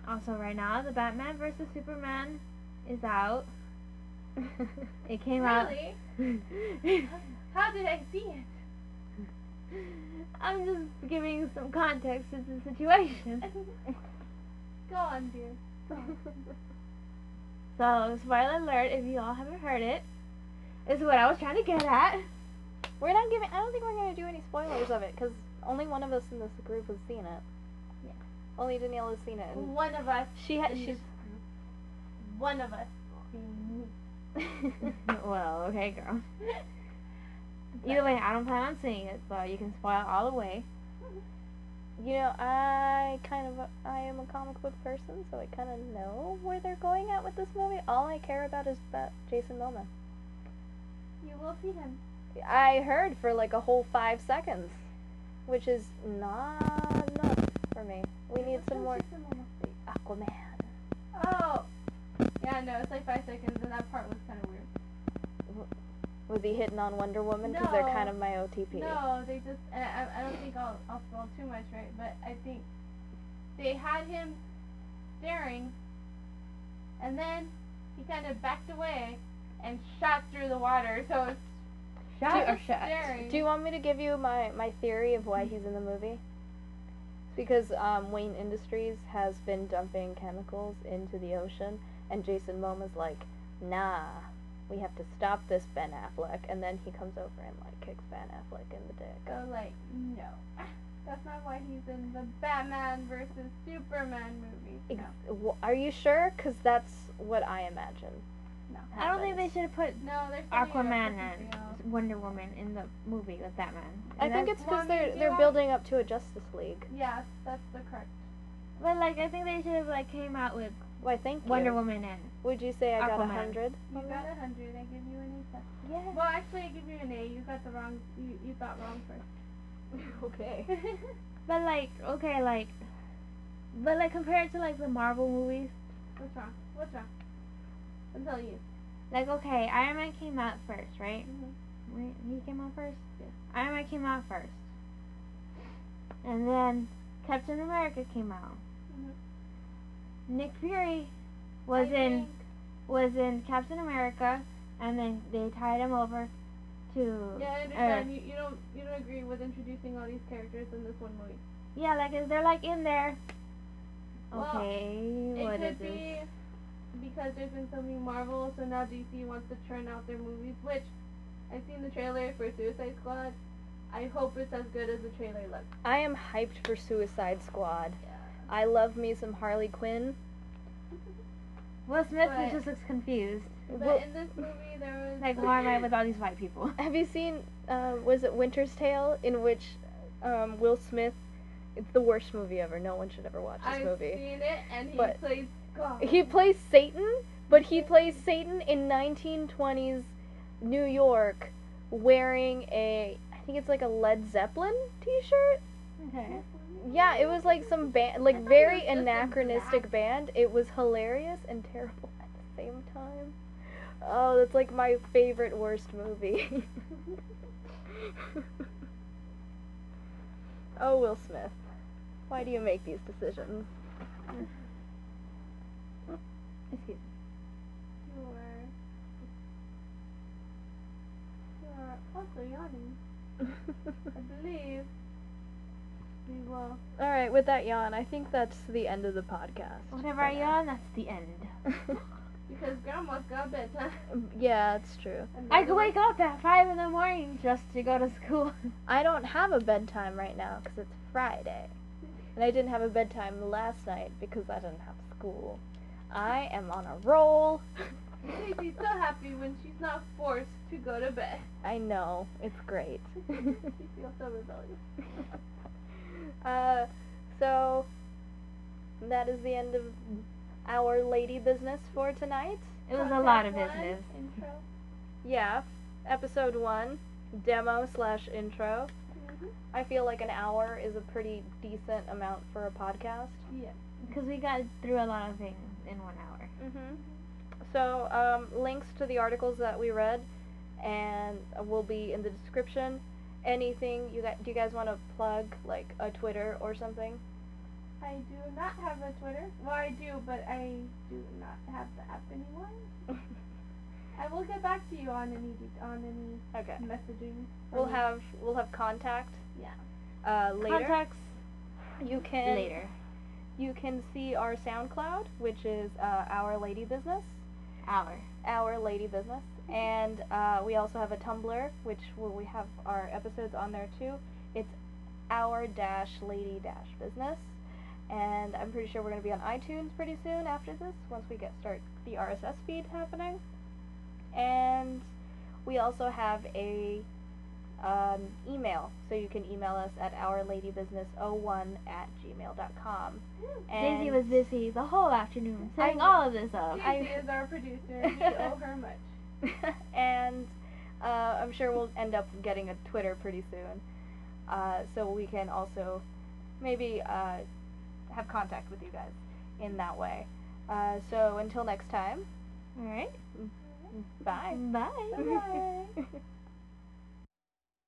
S1: Also, right now, the Batman versus Superman is out. It came out.
S3: Really?
S1: out.
S3: How did I see it?
S1: I'm just giving some context to the situation.
S3: Go on, dear.
S1: So, spoiler alert if you all haven't heard it, is what I was trying to get at.
S2: we're not giving. I don't think we're gonna do any spoilers of it because only one of us in this group has seen it.
S1: Yeah.
S2: Only has seen it.
S3: One of us.
S2: she had. She's.
S3: One of us.
S1: well, okay, girl. Either way, I don't plan on seeing it, so you can spoil all the way.
S2: You know, I kind of I am a comic book person, so I kind of know where they're going at with this movie. All I care about is that Jason Momoa.
S3: You will see him.
S2: I heard for like a whole five seconds, which is not enough for me. We need some more Aquaman.
S3: Oh. Yeah, no, it's like five seconds, and that part was kind of weird.
S2: Was he hitting on Wonder Woman? Because they're kind of my OTP.
S3: No, they just. I, I don't think I'll, I'll spoil too much, right? But I think they had him staring, and then he kind of backed away and shot through the water. So it's
S1: Shot or shot?
S3: staring.
S2: Do you want me to give you my, my theory of why he's in the movie? It's because um, Wayne Industries has been dumping chemicals into the ocean, and Jason Momoa's like, nah, we have to stop this, Ben Affleck. And then he comes over and like kicks Ben Affleck in the dick.
S3: so like no. That's not why he's in the Batman versus Superman movie.
S2: Ex-
S3: No,
S2: Are you sure? Because that's what I imagine.
S3: no.
S1: I don't think they should have put
S3: No, they're setting it up for
S1: Aquaman and Wonder Woman in the movie with Batman.
S2: I think it's because
S3: want me to
S2: they're they're building up to a Justice League.
S3: Yes, that's the correct.
S1: But like, I think they should have like came out with
S2: Why? Thank you.
S1: Wonder Woman and
S2: Would you say I got a hundred?
S3: You got a hundred. I give you an A.
S2: Yeah.
S3: Well, actually, I give you an A. You got the wrong. You you thought wrong first.
S2: okay.
S1: But like, okay, like, but like compared to like the Marvel movies,
S3: What's wrong? What's wrong? I'm telling you.
S1: like okay, Iron Man came out first, right?
S3: Mhm.
S1: Right? He came out first.
S3: Yeah.
S1: Iron Man came out first, and then Captain America came out.
S3: Mhm.
S1: Nick Fury was
S3: I
S1: in
S3: think-
S1: was in Captain America, and then they tied him over to
S3: Yeah, I
S1: uh,
S3: understand. you, you don't you don't agree with introducing all these characters in this one movie.
S1: yeah, like is they're like in there.
S3: Well,
S1: Okay,
S3: It
S1: what
S3: could
S1: this?
S3: be because there's been so many Marvel, so now DC wants to churn out their movies. Which I've seen the trailer for Suicide Squad. I hope it's as good as the trailer looks.
S2: I am hyped for Suicide Squad. I love me some Harley Quinn.
S1: Will Smith
S3: But-
S1: just looks confused.
S3: But
S2: Well-
S3: in this movie, there was
S1: Like, why am I with all these white people?
S2: Have you seen? Uh, was it Winter's Tale, in which um, Will Smith? It's the worst movie ever. No one should ever watch this
S3: I've
S2: movie.
S3: seen it, and he
S2: But-
S3: plays God.
S2: He plays Satan, but he plays Satan in 1920s New York, wearing a I think it's like a Led Zeppelin T-shirt.
S1: Okay.
S2: Yeah, it was like some band, like very
S3: was just in
S2: anachronistic band. It was hilarious and terrible at the same time. Oh, that's like my favorite worst movie. oh, Will Smith, why do you make these decisions?
S1: Excuse me.
S3: You're, you're also yawning. I believe we will.
S2: All right, with that yawn, I think that's the end of the podcast.
S1: Whenever
S2: for
S1: I yawn, that's the end.
S3: Because grandma's got bedtime.
S2: yeah, it's true.
S1: I
S3: the
S1: could wake up at 5 in the morning just to go to school.
S2: I don't have a bedtime right now because it's Friday. And I didn't have a bedtime last night because I didn't have school. I am on a roll.
S3: She's so happy when she's not forced to go to bed.
S2: I know. It's great.
S3: she feels so rebellious.
S2: Uh, so, that is the end of our lady business for tonight.
S1: It was a lot of
S3: one,
S1: business.
S3: Intro.
S2: Yeah, episode one, demo slash intro.
S3: Mhm.
S2: I feel like an hour is a pretty decent amount for a podcast.
S3: Yeah.
S1: Because we got through a lot of things in one hour.
S2: Mm-hmm. So, um, links to the articles that we read, and will be in the description. Anything you guys, do you guys want to plug, like a Twitter or something?
S3: I do not have a Twitter. Well, I do, but I do not have the app anymore. I will get back to you on any on any
S2: okay.
S3: messaging.
S2: We'll
S3: Um,
S2: have we'll have contact.
S3: Yeah.
S2: Uh, later.
S1: Contacts
S2: You can
S1: later.
S2: you can see our SoundCloud, which is uh, Our Lady Business.
S1: Hour.
S2: Our Lady Business, and uh, we also have a Tumblr, which will we have our episodes on there too. It's Our Dash Lady Dash Business, and I'm pretty sure we're gonna be on iTunes pretty soon after this, once we get start the RSS feed happening. And we also have a um, email, so you can email us at ourladybusiness01 at gmail.com.
S1: Daisy was busy the whole afternoon setting all of this up.
S3: Daisy is our producer. We owe her much.
S2: and uh, I'm sure we'll end up getting a Twitter pretty soon, uh, so we can also maybe uh, have contact with you guys in that way. Uh, so until next time,
S1: Alright.
S2: bye.
S1: Bye.
S3: Bye.